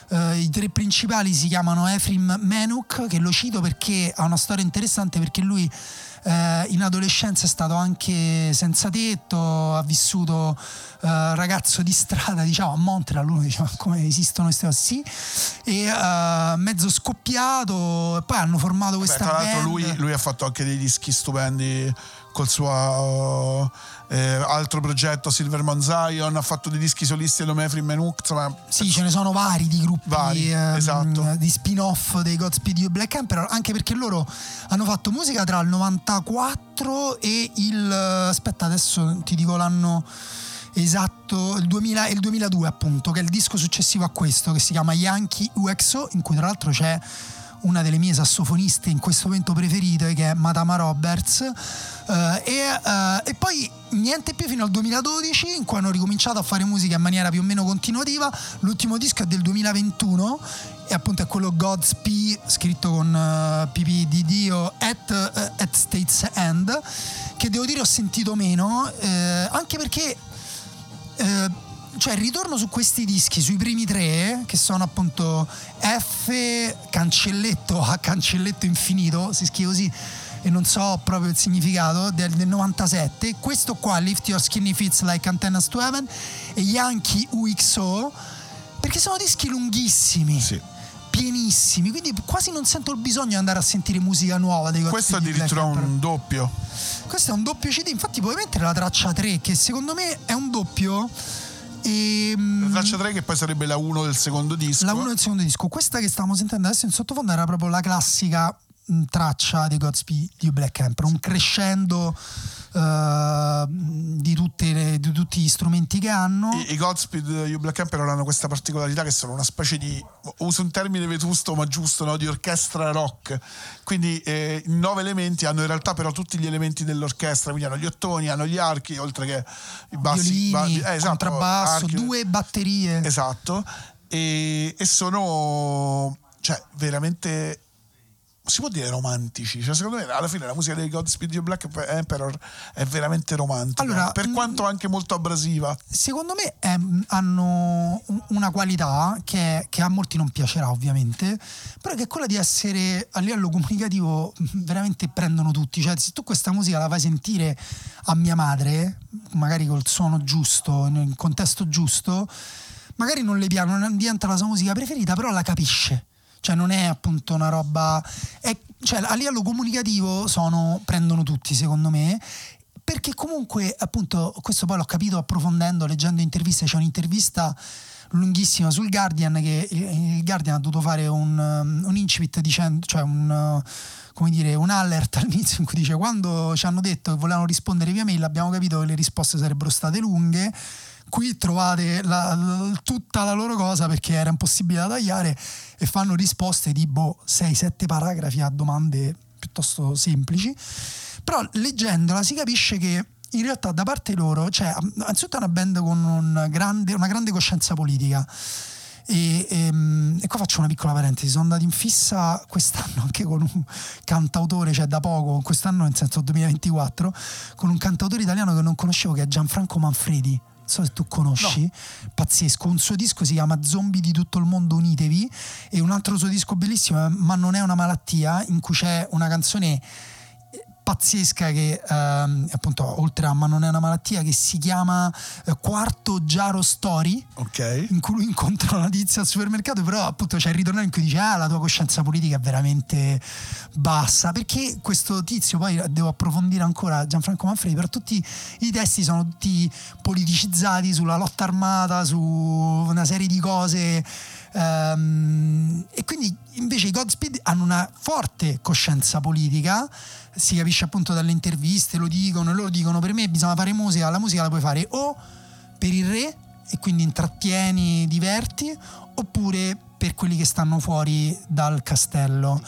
eh, i tre principali si chiamano Efrim Menuk che lo cito perché ha una storia interessante perché lui eh, in adolescenza è stato anche senza tetto, ha vissuto eh, ragazzo di strada, diciamo a Montreal, uno diceva come esistono queste cose, sì, e eh, mezzo scoppiato, e poi hanno formato Beh, questa tra l'altro lui, lui ha fatto anche dei dischi stupendi col suo eh, altro progetto Silverman Zion, ha fatto dei dischi solisti a nome Efrim Menuk, insomma Sì, ce ne sono vari di gruppi Vari, ehm, esatto. di spin-off dei Godspeed You Black Emperor, anche perché loro hanno fatto musica tra il 94 e il aspetta, adesso ti dico l'anno esatto, il 2000 e il 2002 appunto, che è il disco successivo a questo che si chiama Yankee UXO, in cui tra l'altro c'è una delle mie sassofoniste in questo momento preferite che è Matama Roberts. Eh, e, eh, e poi niente più fino al 2012 in cui hanno ricominciato a fare musica in maniera più o meno continuativa. L'ultimo disco è del 2021 e appunto è quello Godspeed scritto con eh, PP di Dio at, eh, at States End che devo dire ho sentito meno eh, anche perché eh, cioè ritorno su questi dischi, sui primi tre, che sono appunto F cancelletto a cancelletto infinito, si scrive così e non so proprio il significato, del, del 97, questo qua, Lift Your Skinny Fits Like Antennas to Heaven e Yankee UXO, perché sono dischi lunghissimi. Sì. Pienissimi, quindi quasi non sento il bisogno di andare a sentire musica nuova dei questo è addirittura un doppio. Questo è un doppio CD, infatti puoi mettere la traccia 3 che secondo me è un doppio e mm, La traccia 3 che poi sarebbe la 1 del secondo disco. la 1 del secondo disco. Questa che stavamo sentendo adesso in sottofondo era proprio la classica mh, traccia di Godspeed di Black Emperor, un crescendo eh, di, tutte le- di tutti gli strumenti che hanno. I, i Godspeed You Black Emperor hanno questa particolarità che sono una specie di uso un termine vetusto ma giusto no? di orchestra rock quindi eh, nove elementi hanno in realtà però tutti gli elementi dell'orchestra quindi hanno gli ottoni hanno gli archi oltre che i bassi violini, ba- eh, esatto, contrabbasso, archi- due batterie. esatto e, e sono cioè veramente si può dire romantici? Cioè secondo me alla fine la musica dei Godspeed You Black Emperor è veramente romantica Allora, per mm, quanto anche molto abrasiva. Secondo me è- hanno un- una qualità che, che a molti non piacerà ovviamente, però che è quella di essere a livello comunicativo veramente prendono tutti, cioè se tu questa musica la fai sentire a mia madre, magari col suono giusto, nel contesto giusto, magari non le piace, non diventa la sua musica preferita, però la capisce. Cioè non è appunto una roba... è- cioè a livello comunicativo sono, prendono tutti secondo me perché comunque appunto questo poi l'ho capito approfondendo leggendo interviste c'è un'intervista lunghissima sul Guardian che il Guardian ha dovuto fare un, um, un incipit dicendo cioè un uh, come dire un alert all'inizio in cui dice quando ci hanno detto che volevano rispondere via mail abbiamo capito che le risposte sarebbero state lunghe qui trovate la- tutta la loro cosa perché era impossibile da tagliare e fanno risposte di boh 6-7 paragrafi a domande piuttosto semplici. Però leggendola si capisce che in realtà da parte loro c'è anzitutto una band con un grande- una grande coscienza politica. E, ehm, e qua faccio una piccola parentesi sono andati in fissa quest'anno anche con un cantautore cioè da poco quest'anno nel senso 2024 con un cantautore italiano che non conoscevo che è Gianfranco Manfredi non so se tu conosci, pazzesco. Un suo disco si chiama Zombie di tutto il mondo unitevi e un altro suo disco bellissimo Ma non è una malattia in cui c'è una canzone pazzesca che ehm, appunto oltre a Ma non è una malattia che si chiama eh, Quarto Giaro Story ok. in cui lui incontra una tizia al supermercato però appunto c'è il ritornello in cui dice ah la tua coscienza politica è veramente bassa. Perché questo tizio poi devo approfondire ancora Gianfranco Manfredi però tutti i testi sono tutti politicizzati sulla lotta armata su una serie di cose ehm, e quindi invece i Godspeed hanno una forte coscienza politica si capisce appunto dalle interviste lo dicono loro dicono per me bisogna fare musica la musica la puoi fare o per il re e quindi intrattieni, diverti, oppure per quelli che stanno fuori dal castello.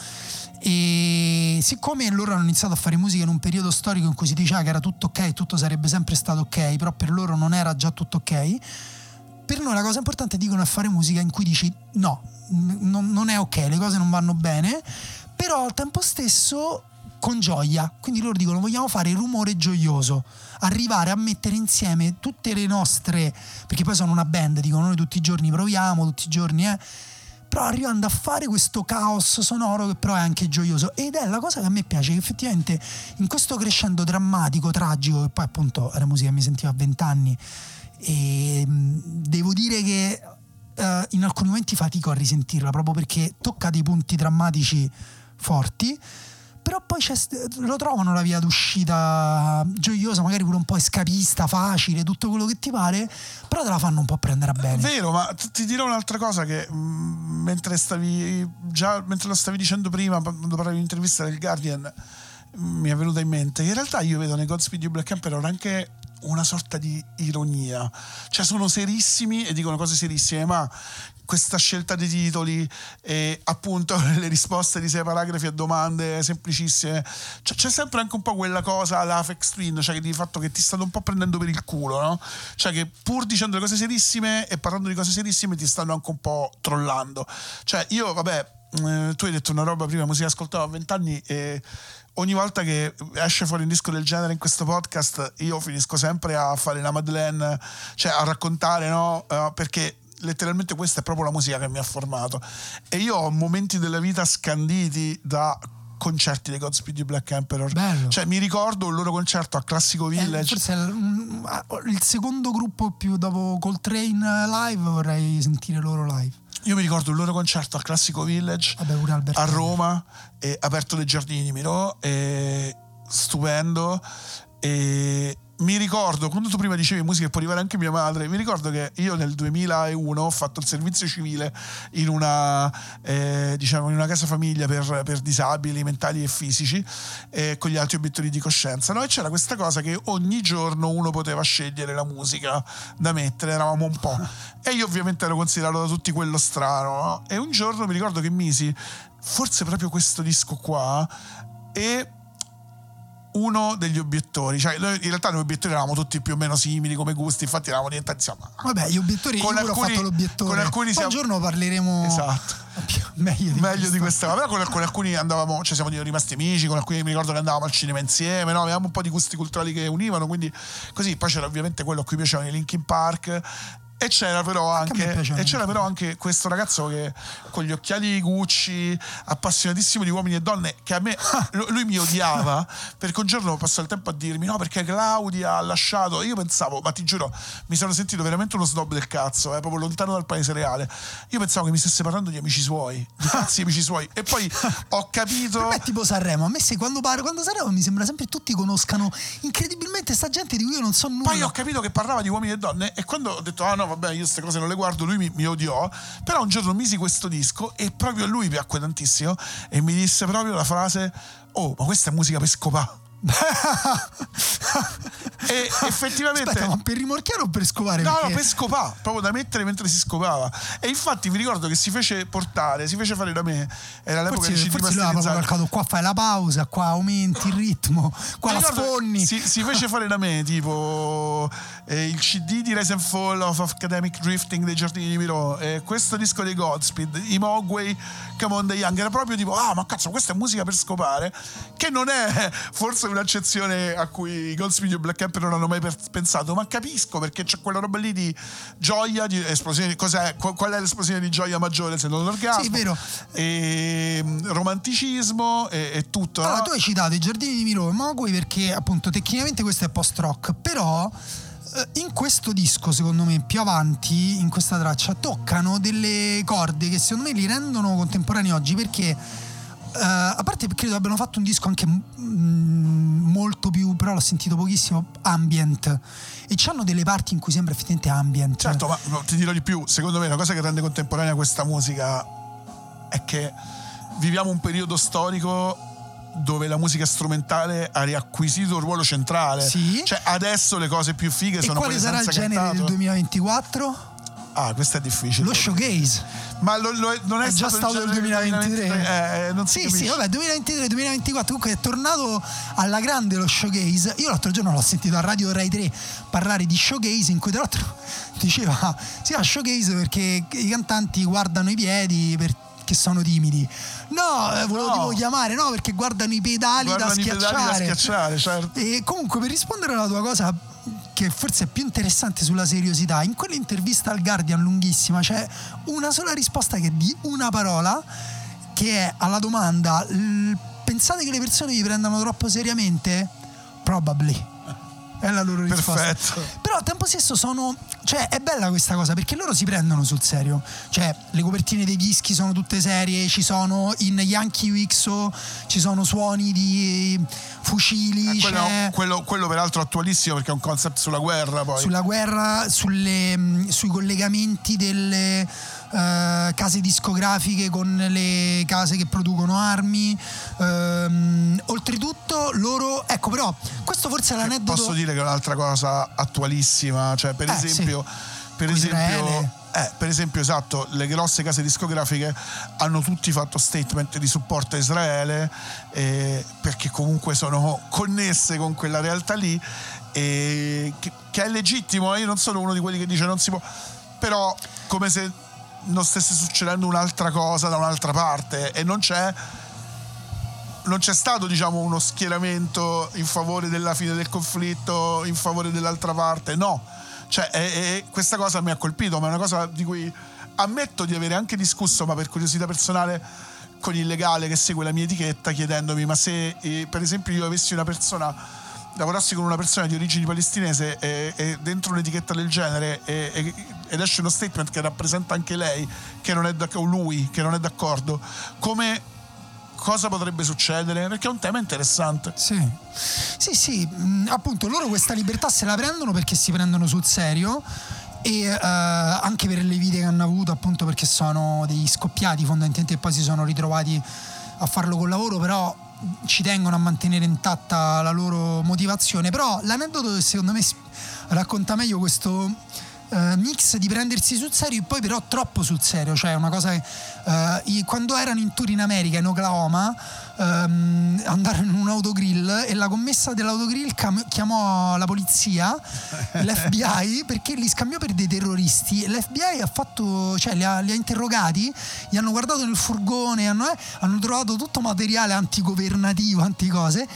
E siccome loro hanno iniziato a fare musica in un periodo storico in cui si diceva che era tutto ok, tutto sarebbe sempre stato ok, però per loro non era già tutto ok, per noi la cosa importante dicono è fare musica in cui dici no, n- non, non è ok, le cose non vanno bene, però al tempo stesso con gioia. Quindi loro dicono vogliamo fare rumore gioioso, arrivare a mettere insieme tutte le nostre, perché poi sono una band, dicono noi tutti i giorni proviamo, tutti i giorni eh, però arrivando a fare questo caos sonoro che però è anche gioioso. Ed è la cosa che a me piace che effettivamente in questo crescendo drammatico, tragico che poi appunto era musica che mi sentivo a vent'anni e mh, devo dire che eh, in alcuni momenti fatico a risentirla proprio perché tocca dei punti drammatici forti però poi lo trovano la via d'uscita gioiosa, magari pure un po' escapista, facile, tutto quello che ti pare, però te la fanno un po' prendere a bene. Vero, ma ti dirò un'altra cosa che mh, mentre stavi già mentre lo stavi dicendo prima, quando parlavi di un'intervista del Guardian, mh, mi è venuta in mente. In realtà io vedo nei Godspeed You Black Emperor anche una sorta di ironia. Cioè sono serissimi e dicono cose serissime, ma questa scelta dei titoli e appunto le risposte di sei paragrafi a domande semplicissime cioè, c'è sempre anche un po' quella cosa la Apex Twin cioè di fatto che ti stanno un po' prendendo per il culo no? cioè che pur dicendo le cose serissime e parlando di cose serissime ti stanno anche un po' trollando cioè io vabbè eh, tu hai detto una roba prima musica ascoltavo a vent'anni e ogni volta che esce fuori un disco del genere in questo podcast io finisco sempre a fare la Madeleine cioè a raccontare no? Eh, perché letteralmente questa è proprio la musica che mi ha formato. E io ho momenti della vita scanditi da concerti dei Godspeed di Black Emperor Bello. cioè mi ricordo il loro concerto a Classico Eh, Village forse è il, mm, il secondo gruppo più dopo Coltrane live vorrei sentire loro live. io mi ricordo il loro concerto a Classico Village Vabbè, a Roma e aperto dei giardini di Miro e stupendo e mi ricordo quando tu prima dicevi musica che può arrivare anche mia madre mi ricordo che io nel 2001 ho fatto il servizio civile in una eh, diciamo in una casa famiglia per, per disabili mentali e fisici eh, con gli altri obiettivi di coscienza no? e c'era questa cosa che ogni giorno uno poteva scegliere la musica da mettere eravamo un po' e io ovviamente ero considerato da tutti quello strano no? e un giorno mi ricordo che misi forse proprio questo disco qua e uno degli obiettori, cioè noi- in realtà noi obiettori eravamo tutti più o meno simili come gusti, infatti eravamo diventati insomma. Vabbè, gli obiettori, Con io alcuni- ho fatto l'obiettore. con alcuni siamo- un giorno parleremo Esatto. più- meglio di Meglio questo. di questa cosa, però con, con alcuni andavamo, cioè siamo rimasti amici, con alcuni mi ricordo che andavamo al cinema insieme, no? avevamo un po' di gusti culturali che univano, quindi così, poi c'era ovviamente quello a cui piacevano i Linkin Park. E c'era, però Anche e c'era però anche questo ragazzo che con gli occhiali Gucci, appassionatissimo di uomini e donne, che a me lu- lui mi odiava perché un giorno passò il tempo a dirmi no perché Claudia ha lasciato. Io pensavo, ma ti giuro, mi sono sentito veramente uno snob del cazzo, eh, proprio lontano dal paese reale. Io pensavo che mi stesse parlando di amici suoi, di cazzi amici suoi. E poi ho capito. Per me è tipo Sanremo, a me se quando parlo, quando Sanremo mi sembra sempre che tutti conoscano incredibilmente sta gente di cui io non so nulla. Poi ho capito che parlava di uomini e donne e quando ho detto ah no vabbè io queste cose non le guardo lui mi, mi odiò però un giorno misi questo disco e proprio a lui piacque tantissimo e mi disse proprio la frase oh ma questa è musica per scopà e effettivamente Aspetta, ma per rimorchiare o per scovare? No, no, Perché- per scopà, proprio da mettere mentre si scopava. E infatti mi ricordo che si fece portare, si fece fare da me. Era l'epoca Forse, CD forse lui calcolato qua fai la pausa, qua aumenti il ritmo, qua Mi la sfonni. Si, si fece fare da me tipo eh, il CD di Rise and Fall of Academic Drifting dei Giardini di Miro, eh, questo disco dei Godspeed, i Mogwai, Come on the Young. Era proprio tipo, ah, ma cazzo, questa è musica per scopare. Che non è forse un'accezione a cui i Godspeed e Black Emperor non hanno mai pensato, ma capisco perché c'è quella roba lì di gioia, di esplosione. Cos'è? Qu- Qual è l'esplosione di gioia maggiore se non l'orgasmo? Sì, vero. E mm, romanticismo e, e tutto. Allora, no? tu hai citato i giardini di Miro e Mogwai perché appunto tecnicamente questo è post-rock, però eh, in questo disco, secondo me, più avanti, in questa traccia, toccano delle corde che secondo me li rendono contemporanei oggi perché a parte credo abbiano fatto un disco anche mm, molto più, però l'ho sentito pochissimo, ambient e c'hanno delle parti in cui sembra effettivamente ambient. Certo, ma no, ti dirò di più, secondo me la cosa che rende contemporanea questa musica è che viviamo un periodo storico dove la musica strumentale ha riacquisito un ruolo centrale. Sì. Cioè adesso le cose più fighe E sono quale quelle sarà il senza genere del cantato. 2024? Ah, questo è difficile. Lo showgaze. Ma lo- lo non è, È già stato, nel genere del 2023. Eh, non si Sì, sì, capisce. vabbè, 2023-2024 comunque è tornato alla grande lo showcase. Io l'altro giorno l'ho sentito a Radio Rai 3 parlare di showcase in cui tra l'altro diceva si chiama showcase perché i cantanti guardano i piedi perché sono timidi. No, eh, volevo No. tipo chiamare, no, perché guardano i pedali Guardano da i pedali da schiacciare. schiacciare, certo. E comunque per rispondere alla tua cosa che forse è più interessante sulla seriosità, in quell'intervista al Guardian lunghissima c'è una sola risposta che è di una parola che è alla domanda "L- pensate che le persone vi prendano troppo seriamente? Probably. È la loro risposta. Perfetto. però al tempo stesso sono cioè è bella questa cosa perché loro si prendono sul serio cioè le copertine dei dischi sono tutte serie ci sono in Yankee UXO ci sono suoni di fucili Eh, quello, c'è quello- quello peraltro attualissimo perché è un concept sulla guerra poi. sulla guerra, sulle, sui collegamenti delle eh, case discografiche con le case che producono armi. Ehm, oltretutto loro, ecco però, questo forse è l'aneddoto... Posso dire che è un'altra cosa attualissima, cioè per Eh, esempio, per Con Israele. esempio, eh, per esempio, esatto, le grosse case discografiche hanno tutti fatto statement di supporto a Israele eh, perché comunque sono connesse con quella realtà lì e che, che è legittimo, eh, io non sono uno di quelli che dice non si può, però come se non stesse succedendo un'altra cosa da un'altra parte. E non c'è non c'è stato diciamo uno schieramento in favore della fine del conflitto in favore dell'altra parte. No. Cioè e- e questa cosa mi ha colpito ma è una cosa di cui ammetto di avere anche discusso ma per curiosità personale con il legale che segue la mia etichetta chiedendomi ma se eh, per esempio io avessi una persona lavorassi con una persona di origine palestinese e, e dentro un'etichetta del genere e- ed esce uno statement che rappresenta anche lei che non è d'ac- o lui che non è d'accordo come cosa potrebbe succedere? Perché è un tema interessante. Sì, sì, sì, mh, appunto loro questa libertà se la prendono perché si prendono sul serio e eh, anche per le vite che hanno avuto appunto perché sono degli scoppiati fondamentalmente e poi si sono ritrovati a farlo col lavoro però ci tengono a mantenere intatta la loro motivazione. Però l'aneddoto secondo me racconta meglio questo eh, mix di prendersi sul serio e poi però troppo sul serio cioè una cosa che eh, quando erano in tour in America in Oklahoma ehm, andarono in un autogrill e la commessa dell'autogrill cam- chiamò la polizia l'FBI perché li scambiò per dei terroristi. E l'FBI ha fatto cioè li ha, li ha interrogati gli hanno guardato nel furgone hanno, eh, hanno trovato tutto materiale antigovernativo anticose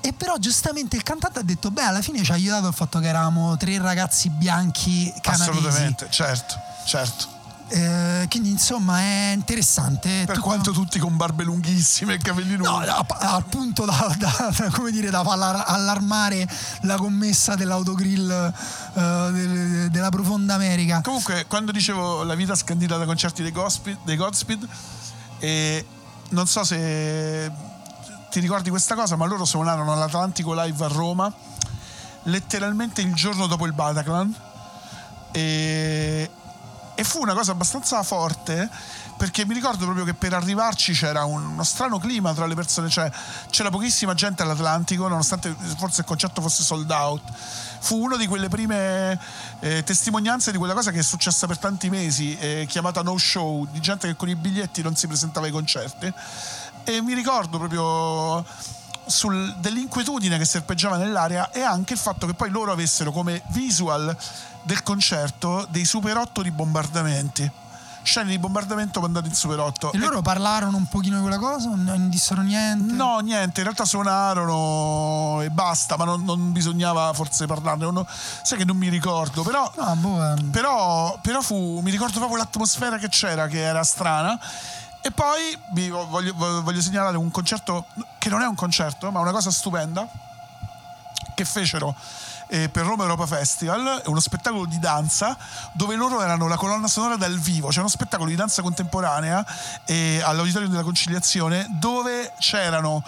e però giustamente il cantante ha detto beh alla fine ci ha aiutato il fatto che eravamo tre ragazzi bianchi canadesi assolutamente certo certo. Eh, quindi insomma è interessante. Per Tu- quanto tutti con barbe lunghissime e capelli lunghi. No, al punto da, da- da- come dire, da allarmare la commessa dell'autogrill eh, del- della profonda America. Comunque, quando dicevo la vita scandita da concerti dei Godspeed, dei Godspeed e non so se ti ricordi questa cosa, ma loro suonarono all'Atlantico Live a Roma letteralmente il giorno dopo il Bataclan e, e fu una cosa abbastanza forte perché mi ricordo proprio che per arrivarci c'era un- uno strano clima tra le persone, cioè c'era pochissima gente all'Atlantico, nonostante forse il concerto fosse sold out. Fu una di quelle prime eh, testimonianze di quella cosa che è successa per tanti mesi, eh, chiamata no show, di gente che con i biglietti non si presentava ai concerti. E mi ricordo proprio sul- dell'inquietudine che serpeggiava nell'aria e anche il fatto che poi loro avessero come visual del concerto dei Super 8 di bombardamenti. Scene di bombardamento mandate in Super 8. E loro parlarono un pochino di quella cosa? Non dissero niente? No, niente, in realtà suonarono e basta, ma non, non bisognava forse parlarne. non- sai che non mi ricordo, però, No, boh, eh, però, però fu, mi ricordo proprio l'atmosfera che c'era, che era strana. E poi vi voglio, voglio segnalare un concerto, che non è un concerto, ma una cosa stupenda, che fecero eh, per Roma Europa Festival, uno spettacolo di danza dove loro erano la colonna sonora dal vivo, c'è uno spettacolo di danza contemporanea eh, all'Auditorio della Conciliazione dove c'erano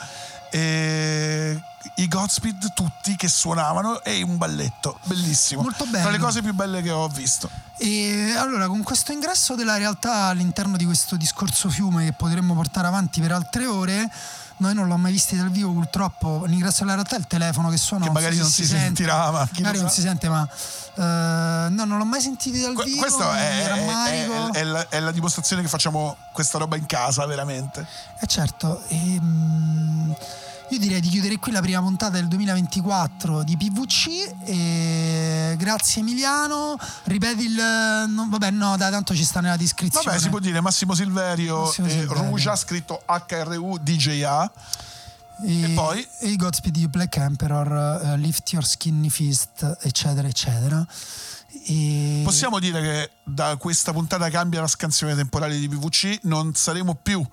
eh, i Godspeed tutti che suonavano e un balletto, bellissimo. Molto Tra le bello. cose più belle che ho visto. E allora, con questo ingresso della realtà all'interno di questo discorso fiume che potremmo portare avanti per altre ore, noi non l'ho mai visti dal vivo purtroppo. L'ingresso della realtà è il telefono che suona. Che magari non si sentirà, ma magari non si sente, ma eh, no, non l'ho mai sentito dal vivo. Questo mi è, è- è- la, è la dimostrazione che facciamo questa roba in casa, veramente. Eh certo, ehm, io direi di chiudere qui la prima puntata del 2024 di PVC. E grazie Emiliano. Ripeti il. no, vabbè, no, dai, tanto ci sta nella descrizione. Vabbè, si può dire Massimo Silverio, Massimo e Silverio. Rugia, scritto HRU-DJA. E, E poi? e i Godspeed di Black Emperor, eh, Lift Your Skinny Fist, eccetera, eccetera. E... Possiamo dire che da questa puntata cambia la scansione temporale di PVC, non saremo più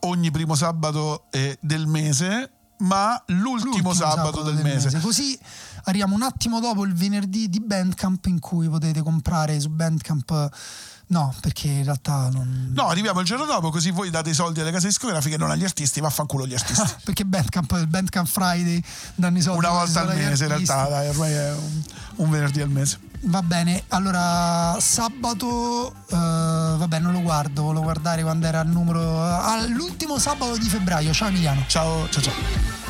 ogni primo sabato eh, del mese, ma l'ultimo, sabato, del, mese. Così arriviamo un attimo dopo il venerdì di Bandcamp in cui potete comprare su Bandcamp. No, perché in realtà non. No, arriviamo il giorno dopo, così voi date i soldi alle case discografiche e non agli artisti, vaffanculo gli artisti. Perché Bandcamp, il Bandcamp Friday danno i soldi Una volta al mese, in realtà, dai, ormai è un, un venerdì al mese. Va bene, allora sabato, eh, vabbè non lo guardo, volevo guardare quando era il numero, all'ultimo sabato di febbraio, ciao Emiliano. Ciao, ciao, ciao.